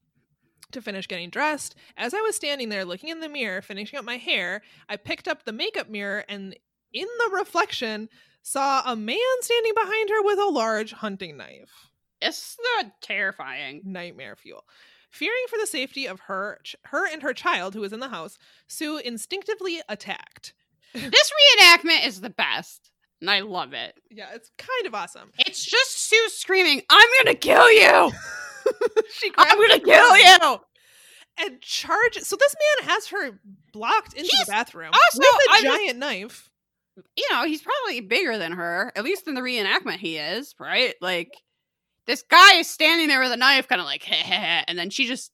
to finish getting dressed. As I was standing there looking in the mirror, finishing up my hair, I picked up the makeup mirror and in the reflection saw a man standing behind her with a large hunting knife. It's the terrifying. Nightmare fuel. Fearing for the safety of her, ch- her and her child who was in the house, Sue instinctively attacked. this reenactment is the best. and I love it. Yeah, it's kind of awesome. It's just Sue screaming, "I'm gonna kill you! she I'm gonna kill you!" and charge So this man has her blocked into He's the bathroom also- with a I'm just- giant knife. You know, he's probably bigger than her. At least in the reenactment, he is right. Like this guy is standing there with a knife, kind of like, and then she just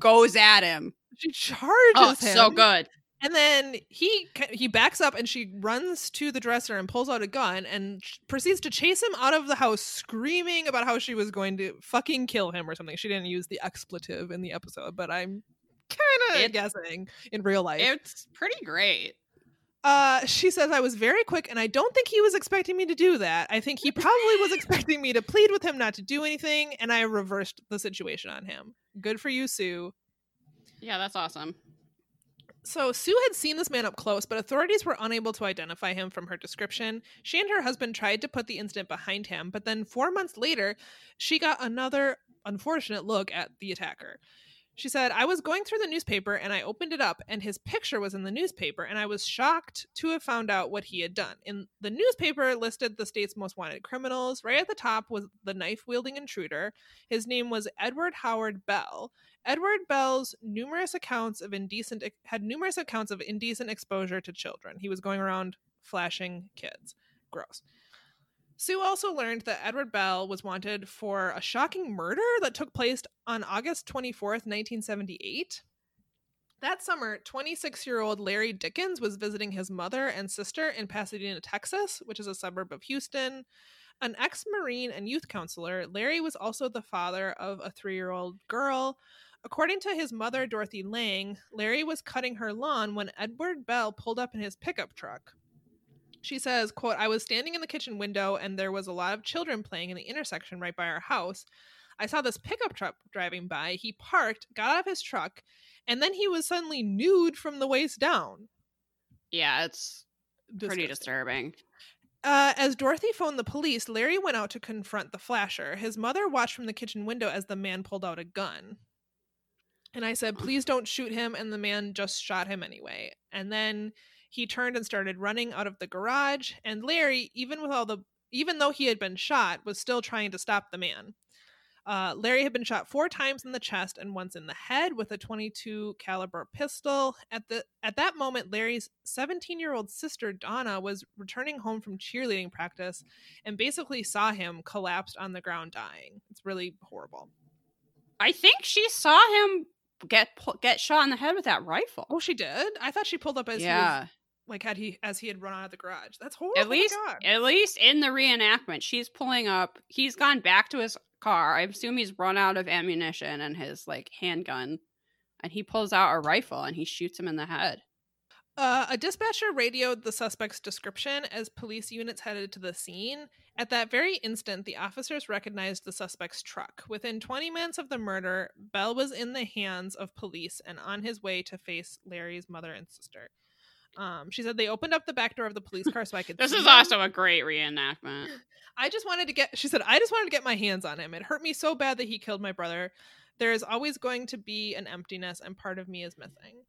goes at him. She charges Oh, him. so good. And then he he backs up and she runs to the dresser and pulls out a gun and proceeds to chase him out of the house, screaming about how she was going to fucking kill him or something. She didn't use the expletive in the episode, but I'm kind of guessing in real life. It's pretty great. Uh, she says I was very quick, and I don't think he was expecting me to do that. I think he probably was expecting me to plead with him not to do anything, and I reversed the situation on him. Good for you, Sue. Yeah, that's awesome. So Sue had seen this man up close, but authorities were unable to identify him from her description. She and her husband tried to put the incident behind him, but then four months later, she got another unfortunate look at the attacker. She said, I was going through the newspaper and I opened it up, and his picture was in the newspaper, and I was shocked to have found out what he had done. In the newspaper listed the state's most wanted criminals. Right at the top was the knife wielding intruder. His name was Edward Harold Bell. Edward Bell's numerous accounts of indecent had numerous accounts of indecent exposure to children. He was going around flashing kids. Gross. Sue also learned that Edward Bell was wanted for a shocking murder that took place on August 24th, 1978. That summer, 26 year old Larry Dickens was visiting his mother and sister in Pasadena, Texas, which is a suburb of Houston. An ex Marine and youth counselor, Larry was also the father of a three year old girl. According to his mother, Dorothy Lang, Larry was cutting her lawn when Edward Bell pulled up in his pickup truck. She says, quote, I was standing in the kitchen window and there was a lot of children playing in the intersection right by our house. I saw this pickup truck driving by. He parked, got out of his truck, and then he was suddenly nude from the waist down. Yeah, it's pretty Disgusting. disturbing. Uh, as Dorothy phoned the police, Larry went out to confront the flasher. His mother watched from the kitchen window as the man pulled out a gun. And I said, please don't shoot him. And the man just shot him anyway. And then he turned and started running out of the garage. And Larry, even with all the, even though he had been shot, was still trying to stop the man. Uh, Larry had been shot four times in the chest and once in the head with a 22 caliber pistol. At the at that moment, Larry's 17 year old sister Donna was returning home from cheerleading practice and basically saw him collapsed on the ground dying. It's really horrible. I think she saw him get get shot in the head with that rifle. Oh, she did. I thought she pulled up as he yeah. Like had he as he had run out of the garage. That's horrible. At least, oh my God. at least in the reenactment, she's pulling up. He's gone back to his car. I assume he's run out of ammunition and his like handgun, and he pulls out a rifle and he shoots him in the head. Uh, a dispatcher radioed the suspect's description as police units headed to the scene. At that very instant, the officers recognized the suspect's truck. Within 20 minutes of the murder, Bell was in the hands of police and on his way to face Larry's mother and sister. Um, she said they opened up the back door of the police car so I could. This is him. also a great reenactment. I just wanted to get. She said I just wanted to get my hands on him. It hurt me so bad that he killed my brother. There is always going to be an emptiness, and part of me is missing.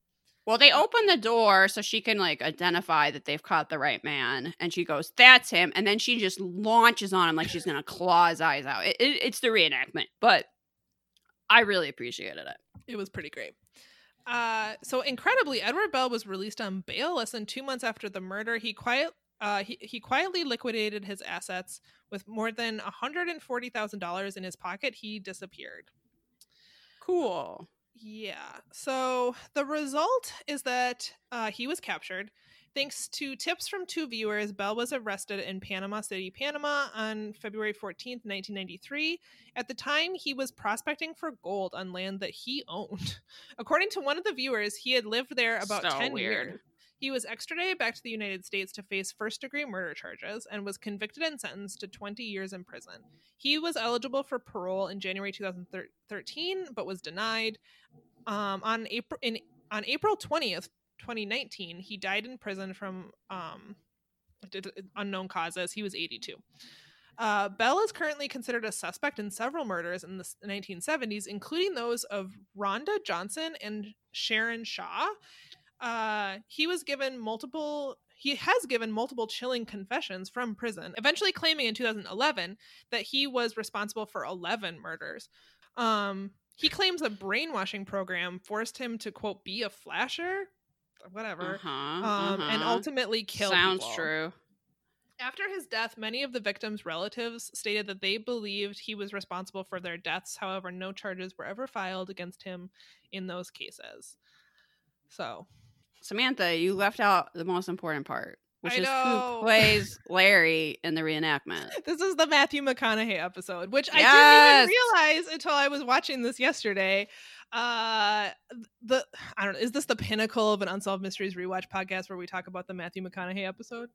Well, they open the door so she can like identify that they've caught the right man, and she goes, "That's him," and then she just launches on him like she's gonna claw his eyes out. It, it, it's the reenactment, but I really appreciated it. It was pretty great. Uh, so incredibly, Edward Bell was released on bail less than two months after the murder. He quiet. Uh, he, he quietly liquidated his assets with more than $140,000 in his pocket. He disappeared. Cool. Yeah. So the result is that uh, he was captured. Thanks to tips from two viewers, Bell was arrested in Panama City, Panama on February 14th, 1993. At the time, he was prospecting for gold on land that he owned. According to one of the viewers, he had lived there about So 10 weird. years. He was extradited back to the United States to face first degree murder charges and was convicted and sentenced to 20 years in prison. He was eligible for parole in January 2013, but was denied. Um, on April in on April 20th, 2019, he died in prison from um, unknown causes. He was 82. Uh, Bell is currently considered a suspect in several murders in the 1970s, including those of Rhonda Johnson and Sharon Shaw. Uh, he was given multiple. he has given multiple chilling confessions from prison, eventually claiming in 2011 that he was responsible for 11 murders. Um, he claims a brainwashing program forced him to quote be a flasher, whatever, Uh-huh, um, and uh-huh. ultimately kill. Sounds people. true. After his death, many of the victims' relatives stated that they believed he was responsible for their deaths. However, no charges were ever filed against him in those cases. So, Samantha, you left out the most important part, which I is know. who plays Larry in the reenactment. this is the Matthew McConaughey episode, which I didn't even realize until I was watching this yesterday. Uh, the I don't know. Is this the pinnacle of an unsolved mysteries rewatch podcast where we talk about the Matthew McConaughey episode?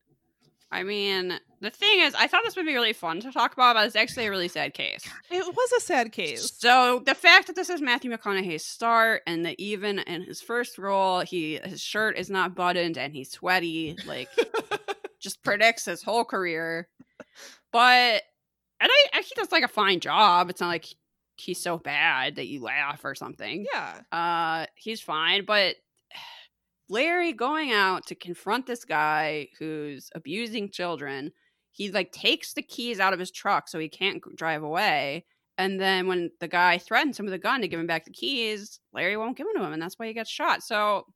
I mean, the thing is, I thought this would be really fun to talk about, but it's actually a really sad case. It was a sad case. So the fact that this is Matthew McConaughey's start, and that even in his first role, he his shirt is not buttoned and he's sweaty, like just predicts his whole career. But and I, I he does like a fine job. It's not like he's so bad that you laugh or something. yeah. Uh, he's fine, but Larry going out to confront this guy who's abusing children, he like takes the keys out of his truck so he can't drive away. And then when the guy threatens him with a gun to give him back the keys, Larry won't give them to him, and that's why he gets shot. So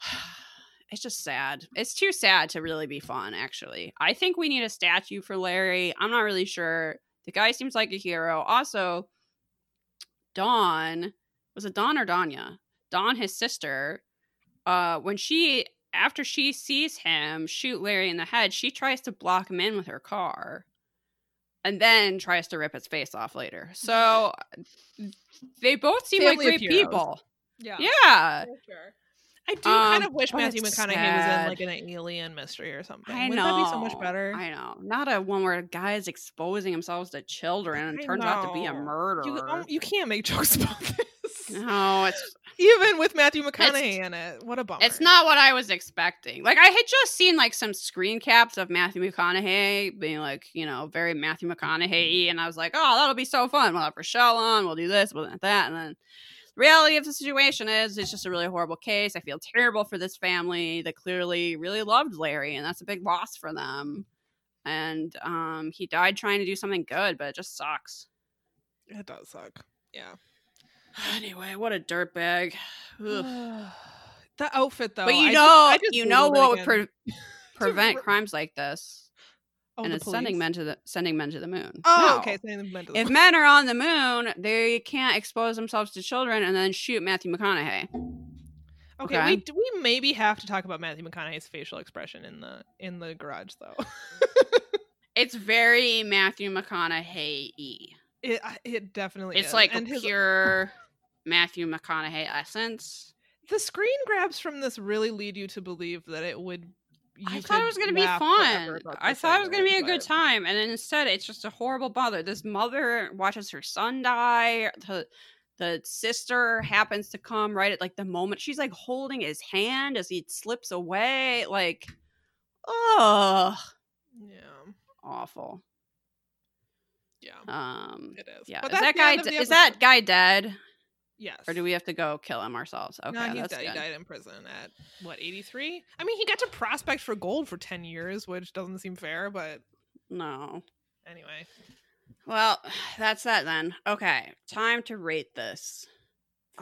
it's just sad. It's too sad to really be fun, actually. I think we need a statue for Larry. I'm not really sure. The guy seems like a hero. Also, Dawn was it Dawn or Danya? Dawn, his sister, uh, when she after she sees him shoot Larry in the head, she tries to block him in with her car. And then tries to rip his face off later. So they both seem Family like great people. Yeah. Yeah. Sure. I do kind Um, of wish Matthew McConaughey was in like an alien mystery or something. I Wouldn't know. that be so much better? I know. Not a one where a guy is exposing himself to children and I turns out to be a know. murderer. You, um, you can't make jokes about this. no, it's Even with Matthew McConaughey in it. What a bummer. It's not what I was expecting. Like I had just seen like some screen caps of Matthew McConaughey being like, you know, very Matthew McConaughey, and I was like, oh, that'll be so fun. We'll have Rochelle on. We'll do this. We'll do that. And then the reality of the situation is, it's just a really horrible case. I feel terrible for this family that clearly really loved Larry, and that's a big loss for them. And um, he died trying to do something good, but it just sucks. It does suck. Yeah. Anyway, what a dirtbag. The outfit though. but you I know, just- you know what would pre- prevent crimes like this, Oh, and it's sending men to the sending men to the moon. Oh, No. okay. Sending them to the If men are on the moon, they can't expose themselves to children and then shoot Matthew McConaughey. Okay, Okay. we we maybe have to talk about Matthew McConaughey's facial expression in the in the garage though. It's very Matthew McConaughey it it definitely It's is. like and a his, pure Matthew McConaughey essence. the screen grabs from this really lead you to believe that it would. I thought it was going to be fun. I thought it was going to be a ending, good time, and then instead, it's just a horrible bother. This mother watches her son die. The the sister happens to come right at like the moment she's like holding his hand as he slips away. Like, oh, Yeah, awful. yeah, Um, it is. yeah. But is that guy? end of d- the is that guy dead, Yes. or do we have to go kill him ourselves? Okay, no, he's died, he died in prison at what eighty three. I mean, he got to prospect for gold for ten years, which doesn't seem fair, but No. anyway. Well, that's that then. Okay, time to rate this.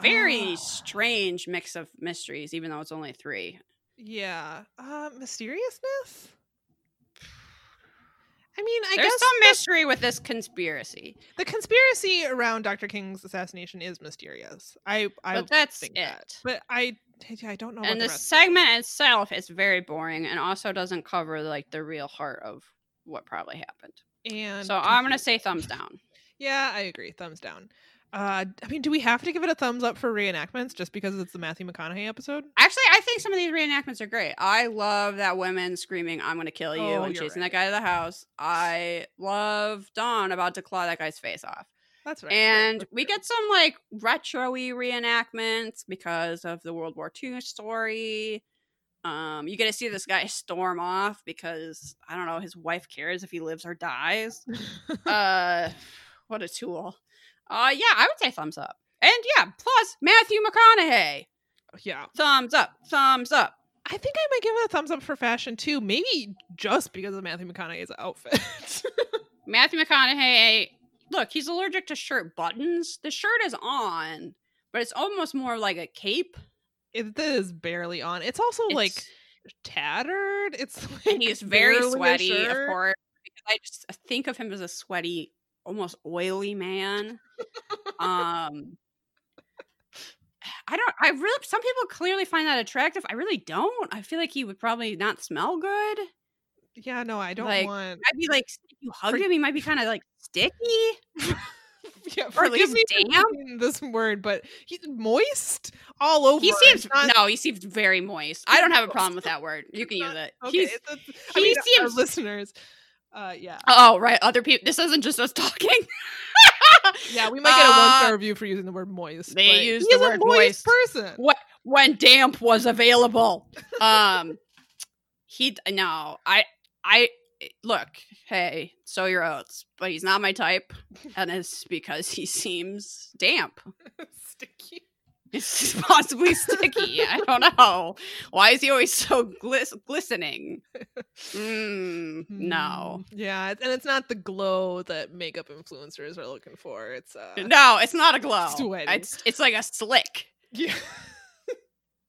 Very Ah. strange mix of mysteries, even though it's only three. Yeah. Uh, mysteriousness. I mean, I There's guess some the- mystery with this conspiracy, the conspiracy around Dr. King's assassination is mysterious. I I but that's think it. that. But I I don't know. and the the segment itself is very boring, and also doesn't cover like the real heart of what probably happened. And So I'm gonna say thumbs down. Yeah, I agree. Thumbs down. Uh, I mean, do we have to give it a thumbs up for reenactments just because it's the Matthew McConaughey episode? Actually, I think some of these reenactments are great. I love that women screaming, I'm going to kill you, Oh, and chasing right. that guy to the house. I love Dawn about to claw that guy's face off. That's right. and That's we get some like retro-y reenactments because of the World War II story. Um, you get to see this guy storm off because I don't know, his wife cares if he lives or dies. uh, what a tool. Uh, yeah, I would say thumbs up. And yeah, plus Matthew McConaughey. yeah. Thumbs up, thumbs up. I think I might give it a thumbs up for fashion too. Maybe just because of Matthew McConaughey's outfit. Matthew McConaughey, look, he's allergic to shirt buttons. The shirt is on, but it's almost more like a cape. it is barely on. It's also like tattered. It's like and he's very sweaty, of course. Because I just think of him as a sweaty, almost oily man. um I don't I really some people clearly find that attractive. I really don't. I feel like he would probably not smell good. Yeah, no, I don't like, want. I'd be like if you hug For- him, he might be kind of like sticky. Yeah, or forgive me damp. this word, but he's moist all over. He seems not- no, he seems very moist. I don't have a problem with that word. You can use it. Okay, He's he I mean, our seems- listeners. Uh, yeah, oh right, other people. This isn't just us talking. yeah, we might get a one Uh, star review for using the word moist. they use the a word moist, moist. person. what when damp was available. Um, he no, I I look. Hey, sow your oats, but he's not my type, and it's because he seems damp. Sticky. It's possibly sticky. I don't know. Why is he always so glis- glistening? Mm, no. Hmm, Yeah, and it's not the glow that makeup influencers are looking for. It's uh, No, it's not a glow. Sweaty. It's it's like a slick. yeah.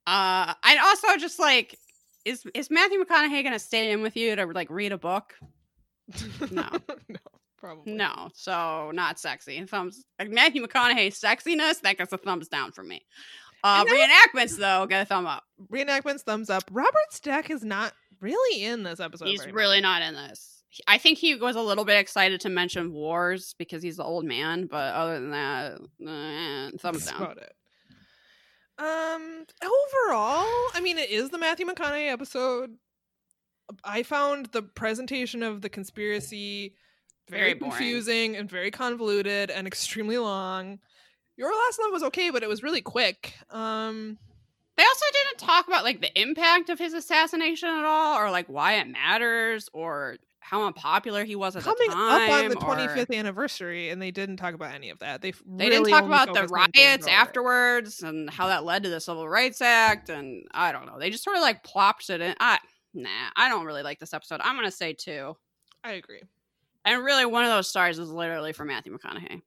Uh, and also just like, is is Matthew McConaughey gonna stay in with you to like read a book? No. no, probably No, so not sexy. Thumbs. Like Matthew McConaughey's sexiness that gets a thumbs down for me. Uh, reenactments though get a thumb up. Reenactments, thumbs up. Robert Stack is not really in this episode. He's very much. really not in this. I think he was a little bit excited to mention wars because he's the old man, but other than that, eh, thumbs That's down. about it. Um, overall, I mean, it is the Matthew McConaughey episode. I found the presentation of the conspiracy very, confusing and very convoluted and extremely long. Your last love was okay, but it was really quick. Um, They also didn't talk about like the impact of his assassination at all, or like why it matters, or how unpopular he was at coming the time. up on the or- 25th anniversary, and they didn't talk about any of that. They They really didn't talk about the focused on James riots afterwards and how that led to the Civil Rights Act, and I don't know. They just sort of like plopped it in. I nah, I don't really like this episode. I'm gonna say two, I agree. And really one of those stars is literally for Matthew McConaughey.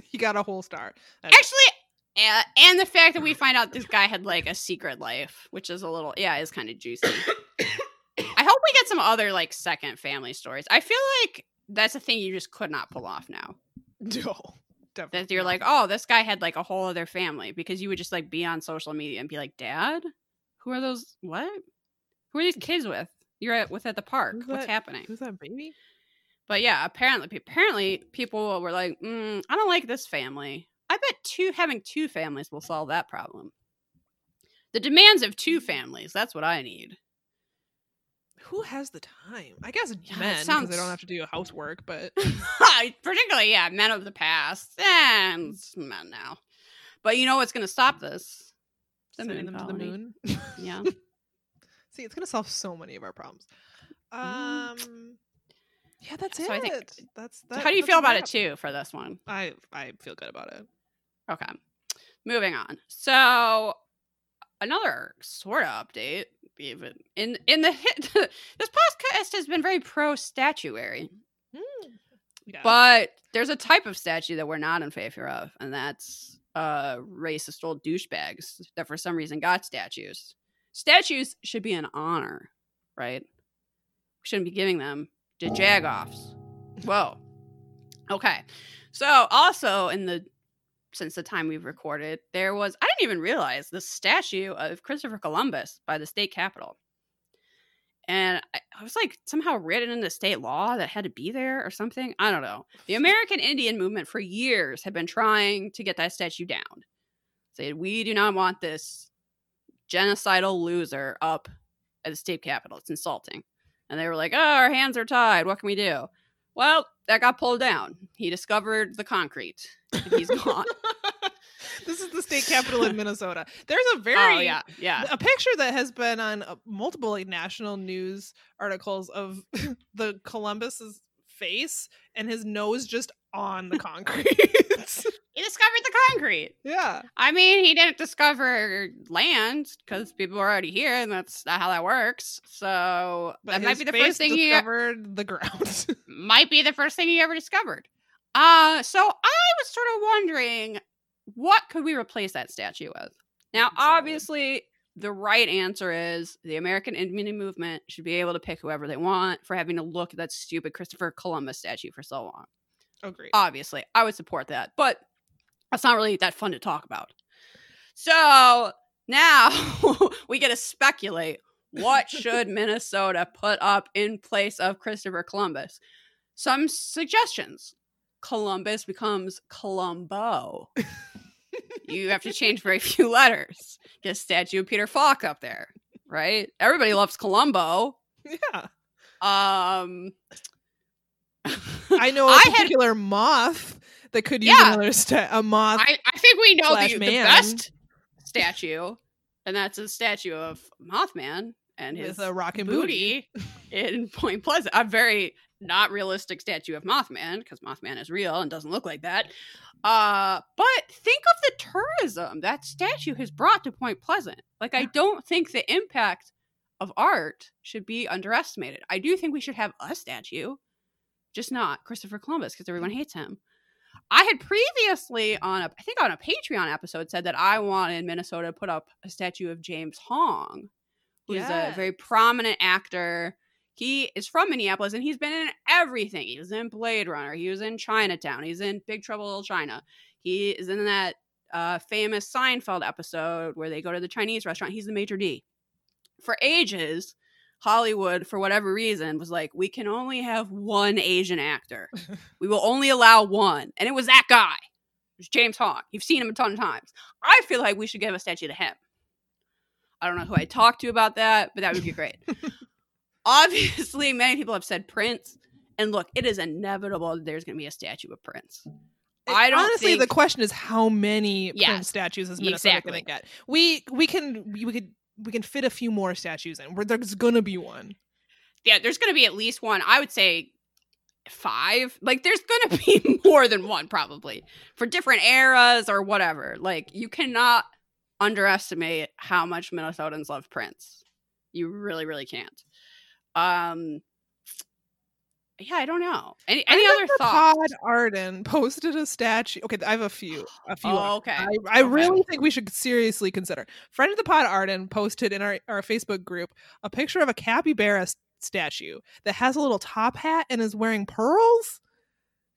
he got a whole star. That's- Actually, uh, and the fact that we find out this guy had like a secret life, which is a little yeah, is kind of juicy. I hope we get some other like second family stories. I feel like that's a thing you just could not pull off now. no, definitely. That you're not. like, oh, this guy had like a whole other family because you would just like be on social media and be like, Dad, who are those? What? Who are these kids with? You're at with at the park. Who's What's that? happening? who's that baby? But yeah, apparently, apparently, people were like, mm, I don't like this family. I bet two having two families will solve that problem. The demands of two families. That's what I need. Who has the time? I guess Yeah, men because sounds- they don't have to do housework. But Particularly, yeah, men of the past and men now. But you know what's going to stop this? The sending them to the moon. Yeah. See, it's gonna solve so many of our problems. Um, yeah, that's So it. I think- that's that, How do you feel about it too for this one? I I feel good about it. Okay. Moving on. So another sort of update. Even in in the hit, this podcast has been very pro statuary, Yeah. but there's a type of statue that we're not in favor of, and that's uh racist old douchebags that for some reason got statues. Statues should be an honor, right? We shouldn't be giving them jagoffs. Whoa. Okay. So also in the since the time we've recorded, there was I didn't even realize the statue of Christopher Columbus by the state capitol. And I, I was like somehow written into state law that had to be there or something. I don't know. The American Indian movement for years had been trying to get that statue down. Said we do not want this genocidal loser up at the state capitol. It's insulting. And they were like, "Oh, our hands are tied. What can we do?" Well, that got pulled down. He discovered the concrete. and He's gone. this is the state capital in Minnesota. There's a very oh yeah, yeah. a picture that has been on uh, multiple like national news articles of the Columbus's face and his nose just on the concrete. He discovered the concrete. yeah. I mean, he didn't discover land because people were already here, and that's not how that works. So But that might be the first thing he discovered the ground. might be the first thing he ever discovered. Uh, so I was sort of wondering what could we replace that statue with? Now, obviously, the right answer is the American Indian movement should be able to pick whoever they want for having to look at that stupid Christopher Columbus statue for so long. oh. Obviously, I would support that, but that's not really that fun to talk about. So now we get to speculate what should Minnesota put up in place of Christopher Columbus? Some suggestions. Columbus becomes Columbo. you have to change very few letters. Get a statue of Peter Falk up there, right? Everybody loves Columbo. yeah. Um I know a I had particular moth that could use Yeah. another sta- a moth. I, I think we know the, the best statue, and that's a statue of Mothman and his with a rockin' booty. booty in Point Pleasant. A very not realistic statue of Mothman because Mothman is real and doesn't look like that. Uh, but think of the tourism that statue has brought to Point Pleasant. Like, I don't think the impact of art should be underestimated. I do think we should have a statue, just not Christopher Columbus because everyone hates him. I had previously on a I think on a Patreon episode said that I wanted Minnesota to put up a statue of James Hong, who's a very prominent actor. He is from Minneapolis and he's been in everything. He was in Blade Runner. He was in Chinatown. He's in Big Trouble in Little China. He is in that uh, famous Seinfeld episode where they go to the Chinese restaurant. He's the maître d'. For ages, Hollywood, for whatever reason, was like, we can only have one Asian actor. we will only allow one. And it was that guy. It was James Hong. You've seen him a ton of times. I feel like we should give a statue to him. I don't know who I talked to about that, but that would be great. Obviously, many people have said Prince. And look, it is inevitable that there's going to be a statue of Prince. I don't honestly. think- The question is, how many Yes, Prince statues is Minnesota exactly. going to get? We we can we, could we can fit a few more statues in. Where there's going to be one. yeah, there's going to be at least one. I would say five. Like, there's going to be more than one probably for different eras or whatever. Like, you cannot underestimate how much Minnesotans love Prince. You really, really can't. Um, yeah, I don't know. Any, any other thoughts? Pod Arden posted a statue. Okay, I have a few. A few. Oh, okay. I, I Okay. really think we should seriously consider. Friend of the pod Arden posted in our, our Facebook group a picture of a capybara statue that has a little top hat and is wearing pearls.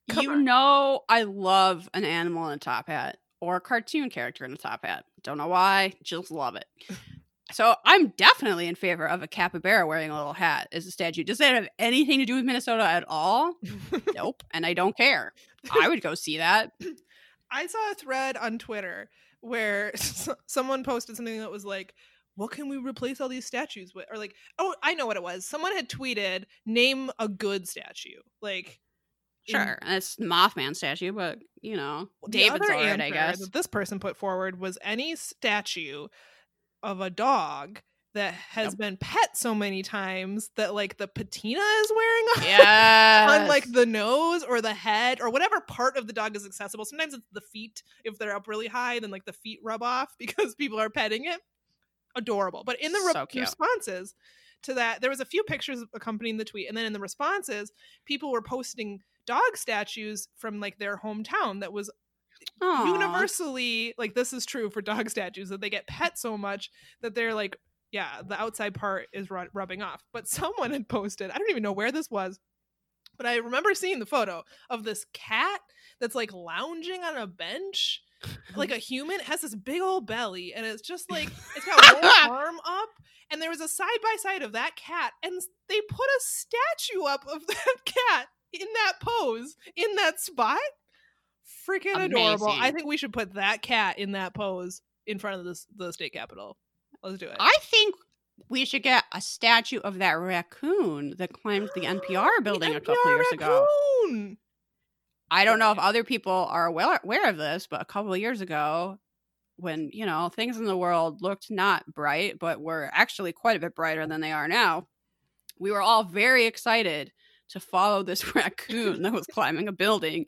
Come you on. know, I love an animal in a top hat or a cartoon character in a top hat. Don't know why, just love it. So I'm definitely in favor of a capybara wearing a little hat as a statue. Does that have anything to do with Minnesota at all? nope. And I don't care. I would go see that. I saw a thread on Twitter where someone posted something that was like, "What can we replace all these statues with?" Or like, "Oh, I know what it was." Someone had tweeted, "Name a good statue." Like, Sure. And it's Mothman statue, but you know, The David's other right, I answer guess. That this person put forward was any statue of a dog that has Yep. been pet so many times that like the patina is wearing off Yeah. on like the nose or the head or whatever part of the dog is accessible. Sometimes it's the feet if they're up really high, then like the feet rub off because people are petting it. Adorable. But in the So responses to that, there was a few pictures accompanying the tweet, and then in the responses, people were posting dog statues from like their hometown that was Aw. universally like this is true for dog statues that they get pet so much that they're like yeah the outside part is ru- rubbing off but someone had posted i don't even know where this was but i remember seeing the photo of this cat that's like lounging on a bench like a human it has this big old belly and it's just like it's got one arm up and there was a side by side of that cat and they put a statue up of that cat in that pose in that spot freaking adorable. I think we should put that cat in that pose in front of the, the state capitol. Let's do it. I think we should get a statue of that raccoon that climbed the NPR building a couple NPR years ago. I don't know if other people are aware, aware of this, but a couple of years ago, when you know things in the world looked not bright, but were actually quite a bit brighter than they are now, we were all very excited to follow this raccoon that was climbing a building.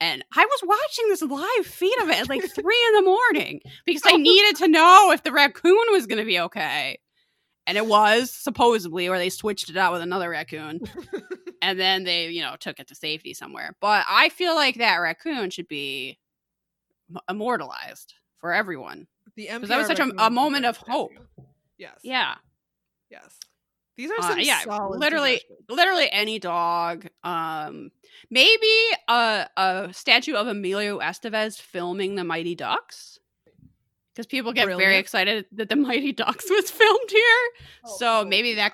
And I was watching this live feed of it at like three in the morning because I needed to know if the raccoon was going to be okay. And it was supposedly, or they switched it out with another raccoon. and then they, you know, took it to safety somewhere. But I feel like that raccoon should be immortalized for everyone. The that was such a- a moment of hope. Yes. Yeah. Yes. These are Uh, some yeah, solid literally- literally any dog. Um, maybe a a statue of Emilio Estevez filming the Mighty Ducks, because people get very excited that the Mighty Ducks was filmed here. Oh, so oh, maybe that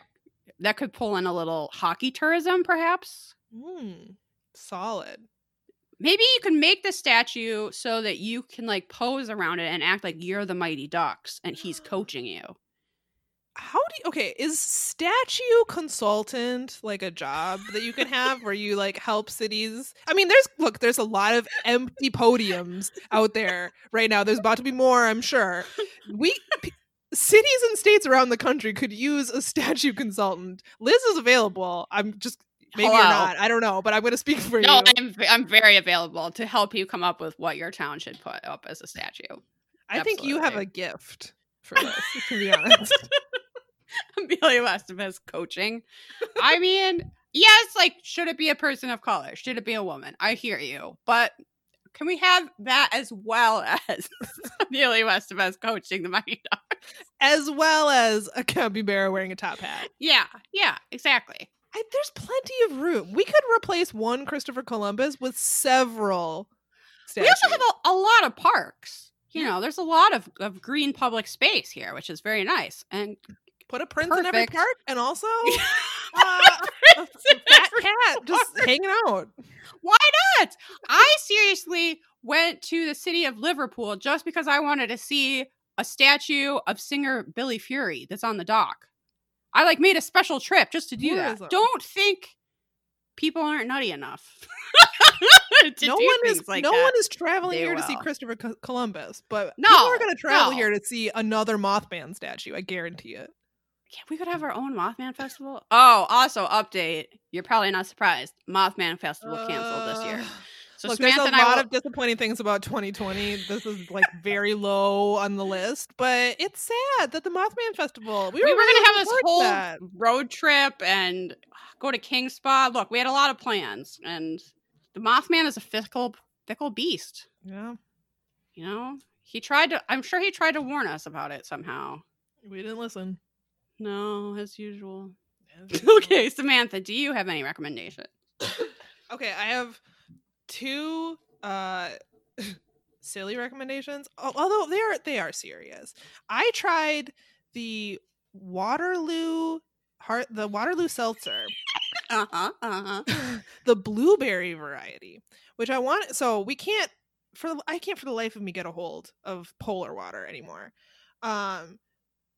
that could pull in a little hockey tourism, perhaps. Mm, solid. Maybe you can make the statue so that you can like pose around it and act like you're the Mighty Ducks and he's coaching you. How do you, okay, is statue consultant like a job that you can have where you like help cities? I mean, there's look, there's a lot of empty podiums out there right now. There's about to be more, I'm sure. We p- cities and states around the country could use a statue consultant. Liz is available. I'm just maybe you're not. I don't know, but I'm going to speak for No, you. No I'm I'm very available to help you come up with what your town should put up as a statue. I think you have a gift for this, to be honest. Emilio Estevez coaching. I mean, yes, like should it be a person of color? Should it be a woman? I hear you, but can we have that as well as Emilio Estevez coaching the Mighty Ducks? As well as a capybara wearing a top hat. Yeah, yeah, exactly. I, there's plenty of room. We could replace one Christopher Columbus with several statues. We also have a, a lot of parks. You know, there's a lot of, of green public space here, which is very nice. And Put a prince in every Perfect. park, and also uh, a fat cat just hanging out. Why not? I seriously went to the city of Liverpool just because I wanted to see a statue of singer Billy Fury that's on the dock. I like made a special trip just to do Tourism. that. Don't think people aren't nutty enough. no one is like no that. one is traveling They here to see. Christopher Co- Columbus, but No, people are going to travel no. here to see another Mothman statue. I guarantee it. Yeah, we could have our own Mothman festival. Oh, also update. You're probably not surprised. Mothman festival canceled this year. So Look, Samantha there's a and I lot will- of disappointing things about 2020. This is like very low on the list, but it's sad that the Mothman Festival. We we were, were really gonna have this whole that. road trip and ah, go to King Spa. Look, we had a lot of plans, and the Mothman is a fickle, fickle beast. Yeah, You know, he tried to. I'm sure he tried to warn us about it somehow. we didn't listen. No, as usual. As usual. okay, Samantha, do you have any recommendation? Okay, I have two uh silly recommendations. Although they are they are serious. I tried the Waterloo heart the Waterloo seltzer. Uh huh. Uh huh. the blueberry variety, which I want. So we can't for the, I can't for the life of me get a hold of polar water anymore. Um,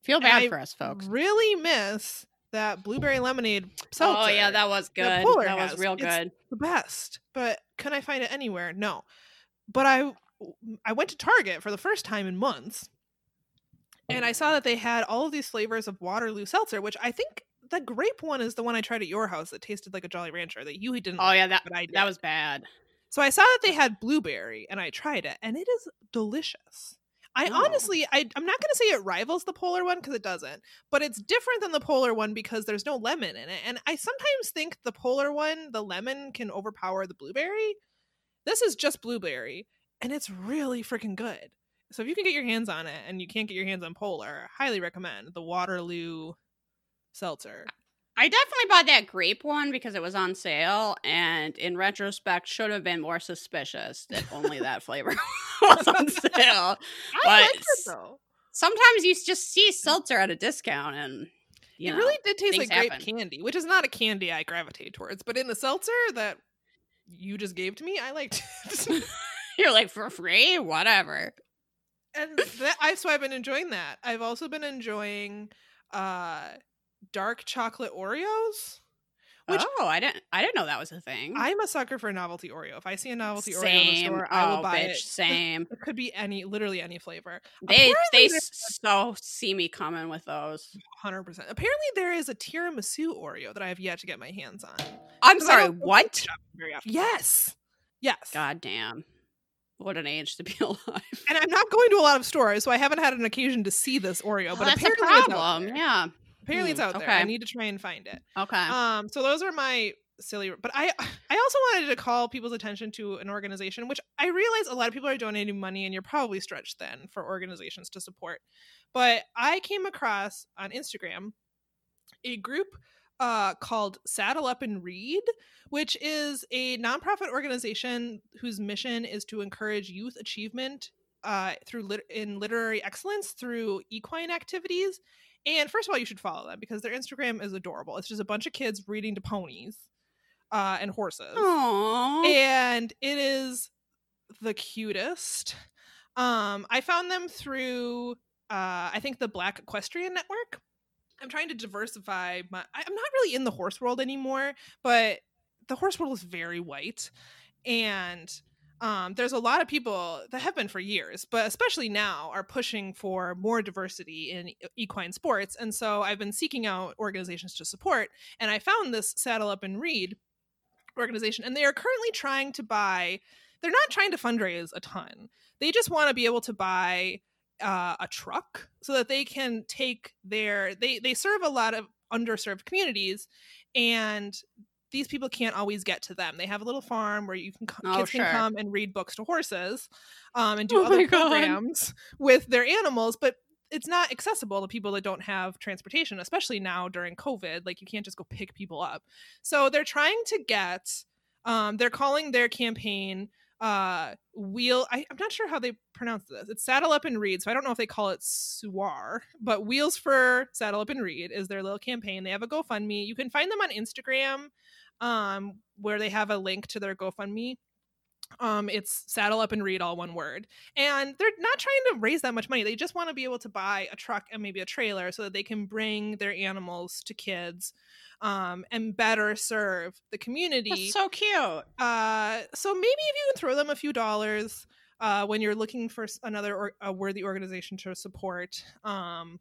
Feel bad I for us, folks. Really miss that blueberry lemonade seltzer. Oh yeah, that was good. that That was has. real It's- good. the best. But can I find it anywhere? No. But I I went to Target for the first time in months. And I saw that they had all of these flavors of Waterloo seltzer, which I think the grape one is the one I tried at your house that tasted like a Jolly Rancher that you didn't. Oh like, yeah, that but I did. that was bad. So I saw that they had blueberry and I tried it and it is delicious. I Oh. honestly, I, I'm not going to say it rivals the polar one because it doesn't, but it's different than the polar one because there's no lemon in it. And I sometimes think the polar one, the lemon can overpower the blueberry. This is just blueberry and it's really freaking good. So if you can get your hands on it and you can't get your hands on polar, highly recommend the Waterloo seltzer. I definitely bought that grape one because it was on sale, and in retrospect, should have been more suspicious that only that flavor was on sale. I But liked it though. Sometimes you just see seltzer at a discount, and you it know, really did taste like grape happen. candy, which is not a candy I gravitate towards. But in the seltzer that you just gave to me, I liked it. you're like for free, whatever. and that, I so I've been enjoying that. I've also been enjoying uh dark chocolate Oreos. Which- oh, I didn't, I didn't know that was a thing. I'm a sucker for a novelty Oreo. If I see a novelty Oreo in the store, I will oh, buy bitch, it. same. It could be any, literally any flavor. They Apparently they so see me coming with those. Hundred percent. Apparently, there is a tiramisu Oreo that I have yet to get my hands on. I'm sorry, what? Yes. Yes. God damn. What an age to be alive. And I'm not going to a lot of stores, so I haven't had an occasion to see this Oreo. Oh, But that's apparently out problem. Yeah. Apparently it's Hmm, out there. I need to try and find it. Okay. Um, so those are my silly. But I, I also wanted to call people's attention to an organization, which I realize a lot of people are donating money, and you're probably stretched then for organizations to support. But I came across on Instagram a group uh, called Saddle Up and Read, which is a nonprofit organization whose mission is to encourage youth achievement uh, through lit- in literary excellence through equine activities. And first of all, you should follow them because their Instagram is adorable. It's just a bunch of kids reading to ponies uh, and horses Aww. and it is the cutest. Um, I found them through uh, I think the Black Equestrian Network. I'm trying to diversify my. I- I'm not really in the horse world anymore, but the horse world is very white, and um, there's a lot of people that have been for years, but especially now are pushing for more diversity in equine sports. And so I've been seeking out organizations to support, and I found this Saddle Up and Read organization, and they are currently trying to buy. They're not trying to fundraise a ton. They just want to be able to buy uh, a truck so that they can take their. They they serve a lot of underserved communities, and these people can't always get to them. They have a little farm where you can Oh, kids sure. can come and read books to horses, um, and do Oh other programs with their animals, but it's not accessible to people that don't have transportation, especially now during COVID. Like you can't just go pick people up. So they're trying to get. Um, they're calling their campaign uh wheel I, i'm not sure how they pronounce this it's saddle up and read so i don't know if they call it suar but wheels for saddle up and read is their little campaign they have a gofundme you can find them on instagram um where they have a link to their gofundme um it's saddle up and read all one word and they're not trying to raise that much money they just want to be able to buy a truck and maybe a trailer so that they can bring their animals to kids um and better serve the community That's so cute. uh, so maybe if you can throw them a few dollars uh, when you're looking for another or, a worthy organization to support, um,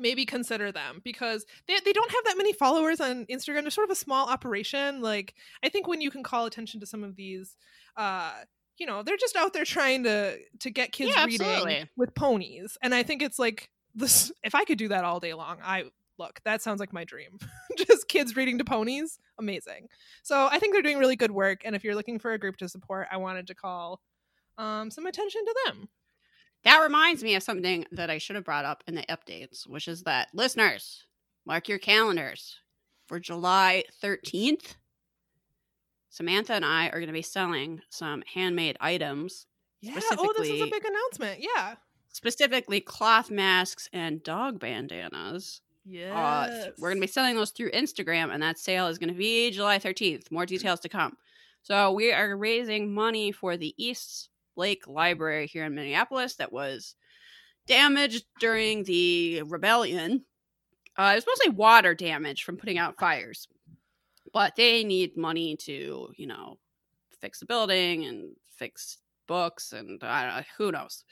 maybe consider them because they, they don't have that many followers on Instagram. They're sort of a small operation. Like I think when you can call attention to some of these, uh, you know, they're just out there trying to to get kids Yeah, reading absolutely. with ponies, and I think it's like this. If I could do that all day long, I look that sounds like my dream. just kids reading to ponies, amazing. So I think they're doing really good work. And if you're looking for a group to support, I wanted to call um, some attention to them. That reminds me of something that I should have brought up in the updates, which is that listeners, mark your calendars for July 13th. Samantha and I are going to be selling some handmade items, Yeah. Oh, this is a big announcement. Yeah. specifically cloth masks and dog bandanas. Yeah. Uh, we're going to be selling those through Instagram, and that sale is going to be July 13th. More details to come. So, we are raising money for the East Lake Library here in Minneapolis that was damaged during the rebellion. Uh, it was mostly water damage from putting out fires, but they need money to, you know, fix the building and fix books and I don't know, who knows.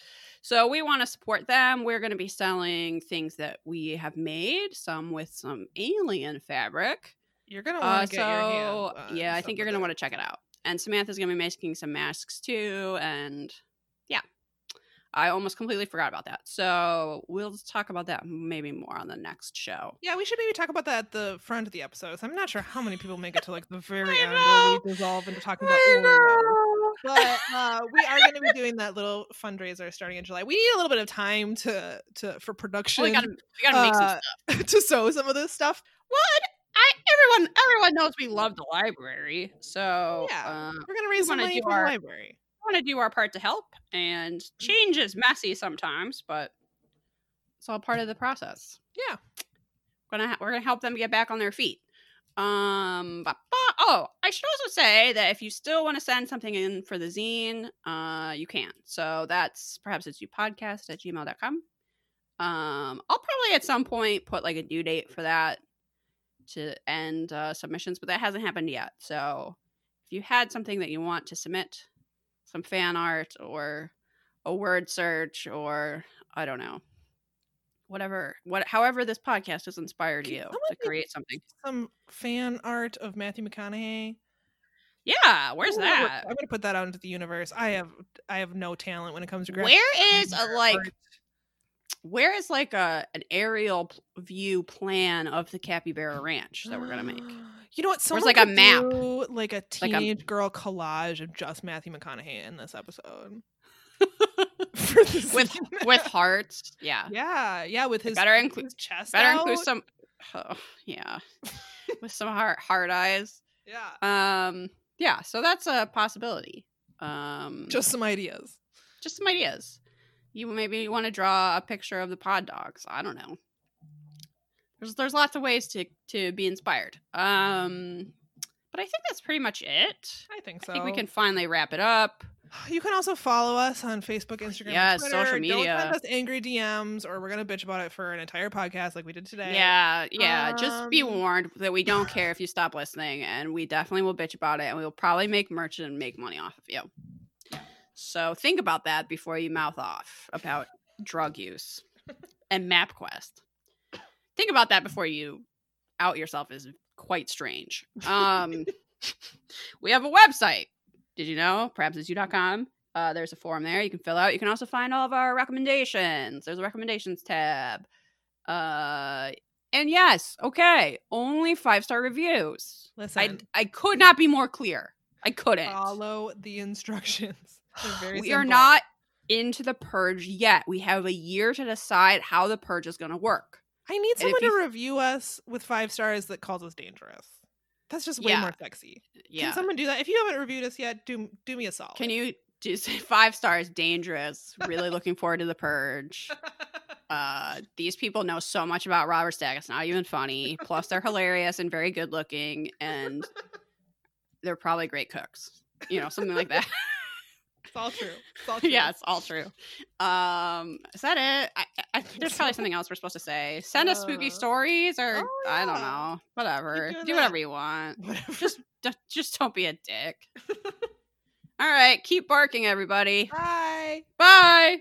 So we want to support them. We're going to be selling things that we have made, some with some alien fabric. You're gonna Uh, want to get your hands. so yeah, I think you're going to want to check it out. And Samantha's going to be making some masks too, and yeah, I almost completely forgot about that. So we'll talk about that maybe more on the next show. Yeah, we should maybe talk about that at the front of the episodes. I'm not sure how many people make it to like the very end where we dissolve into talking about Oreo. But uh, we are going to be doing that little fundraiser starting in July. We need a little bit of time to to for production Well, we gotta, we gotta make some uh, stuff. to sew some of this stuff. What? I everyone everyone knows we love the library, so Yeah. uh, We're going to raise money do for our- the library. We want to do our part to help. And change is messy sometimes, but it's all part of the process. Yeah. We're gonna ha- we're gonna help them get back on their feet. Um. Ba- ba- oh, I should also say that if you still want to send something in for the zine, uh, you can. So that's perhaps it's you podcast at gmail.com. Um, I'll probably at some point put like a due date for that to end uh, submissions, but that hasn't happened yet. So if you had something that you want to submit, some fan art or a word search or I don't know, whatever what however this podcast has inspired you to create something. Some fan art of Matthew McConaughey. Yeah, where's put- that? I'm gonna put that out into the universe. I have I have no talent when it comes to graphic Where is a like art. Where is like a an aerial p- view plan of the Capybara Ranch that we're gonna make? You know what? Someone like, a map. do, like a Like a- teenage girl collage of just Matthew McConaughey in this episode. With with hearts. Yeah. yeah, yeah, with his better include- chest. Better include some oh, yeah. with some heart heart eyes. Yeah, Um yeah, so that's a possibility. Um just some ideas. just some ideas. You maybe want to draw a picture of the pod dogs. I don't know. There's there's lots of ways to to be inspired. Um, but I think that's pretty much it. I think so. I think we can finally wrap it up. You can also follow us on Facebook, Instagram, Yes, Twitter. social Don't send us angry DMs, or we're gonna bitch about it for an entire podcast like we did today. Yeah, yeah. just be Um, warned that we don't care if you stop listening, and we definitely will bitch about it, and we will probably make merch and make money off of you. So think about that before you mouth off about drug use and MapQuest. Think about that before you out yourself as quite strange. Um, we have a website. Did you know? Perhaps it's you.com. Uh, there's a form there you can fill out. You can also find all of our recommendations. There's a recommendations tab. Uh, and yes, okay, only five star reviews. I Listen, I could not be more clear. I couldn't. follow the instructions. We are not into the purge yet. We have a year to decide how the purge is going to work. I need someone you to review us with five stars that calls us dangerous. That's just way Yeah. more sexy. Yeah. Can someone do that? If you haven't reviewed us yet, do do me a solid. Can you just say five stars? Dangerous. Really looking forward to the purge. Uh, these people know so much about Robert Stack. It's not even funny. Plus, they're hilarious and very good looking, and they're probably great cooks. You know, something like that. It's all true. It's all true. yeah, it's all true. Um, is that it? I, I, there's probably something else we're supposed to say. Send us spooky Uh, stories, or oh, I don't know, whatever. Do that. whatever you want. Whatever. Just, just, just don't be a dick. all right, keep barking, everybody. Bye. Bye.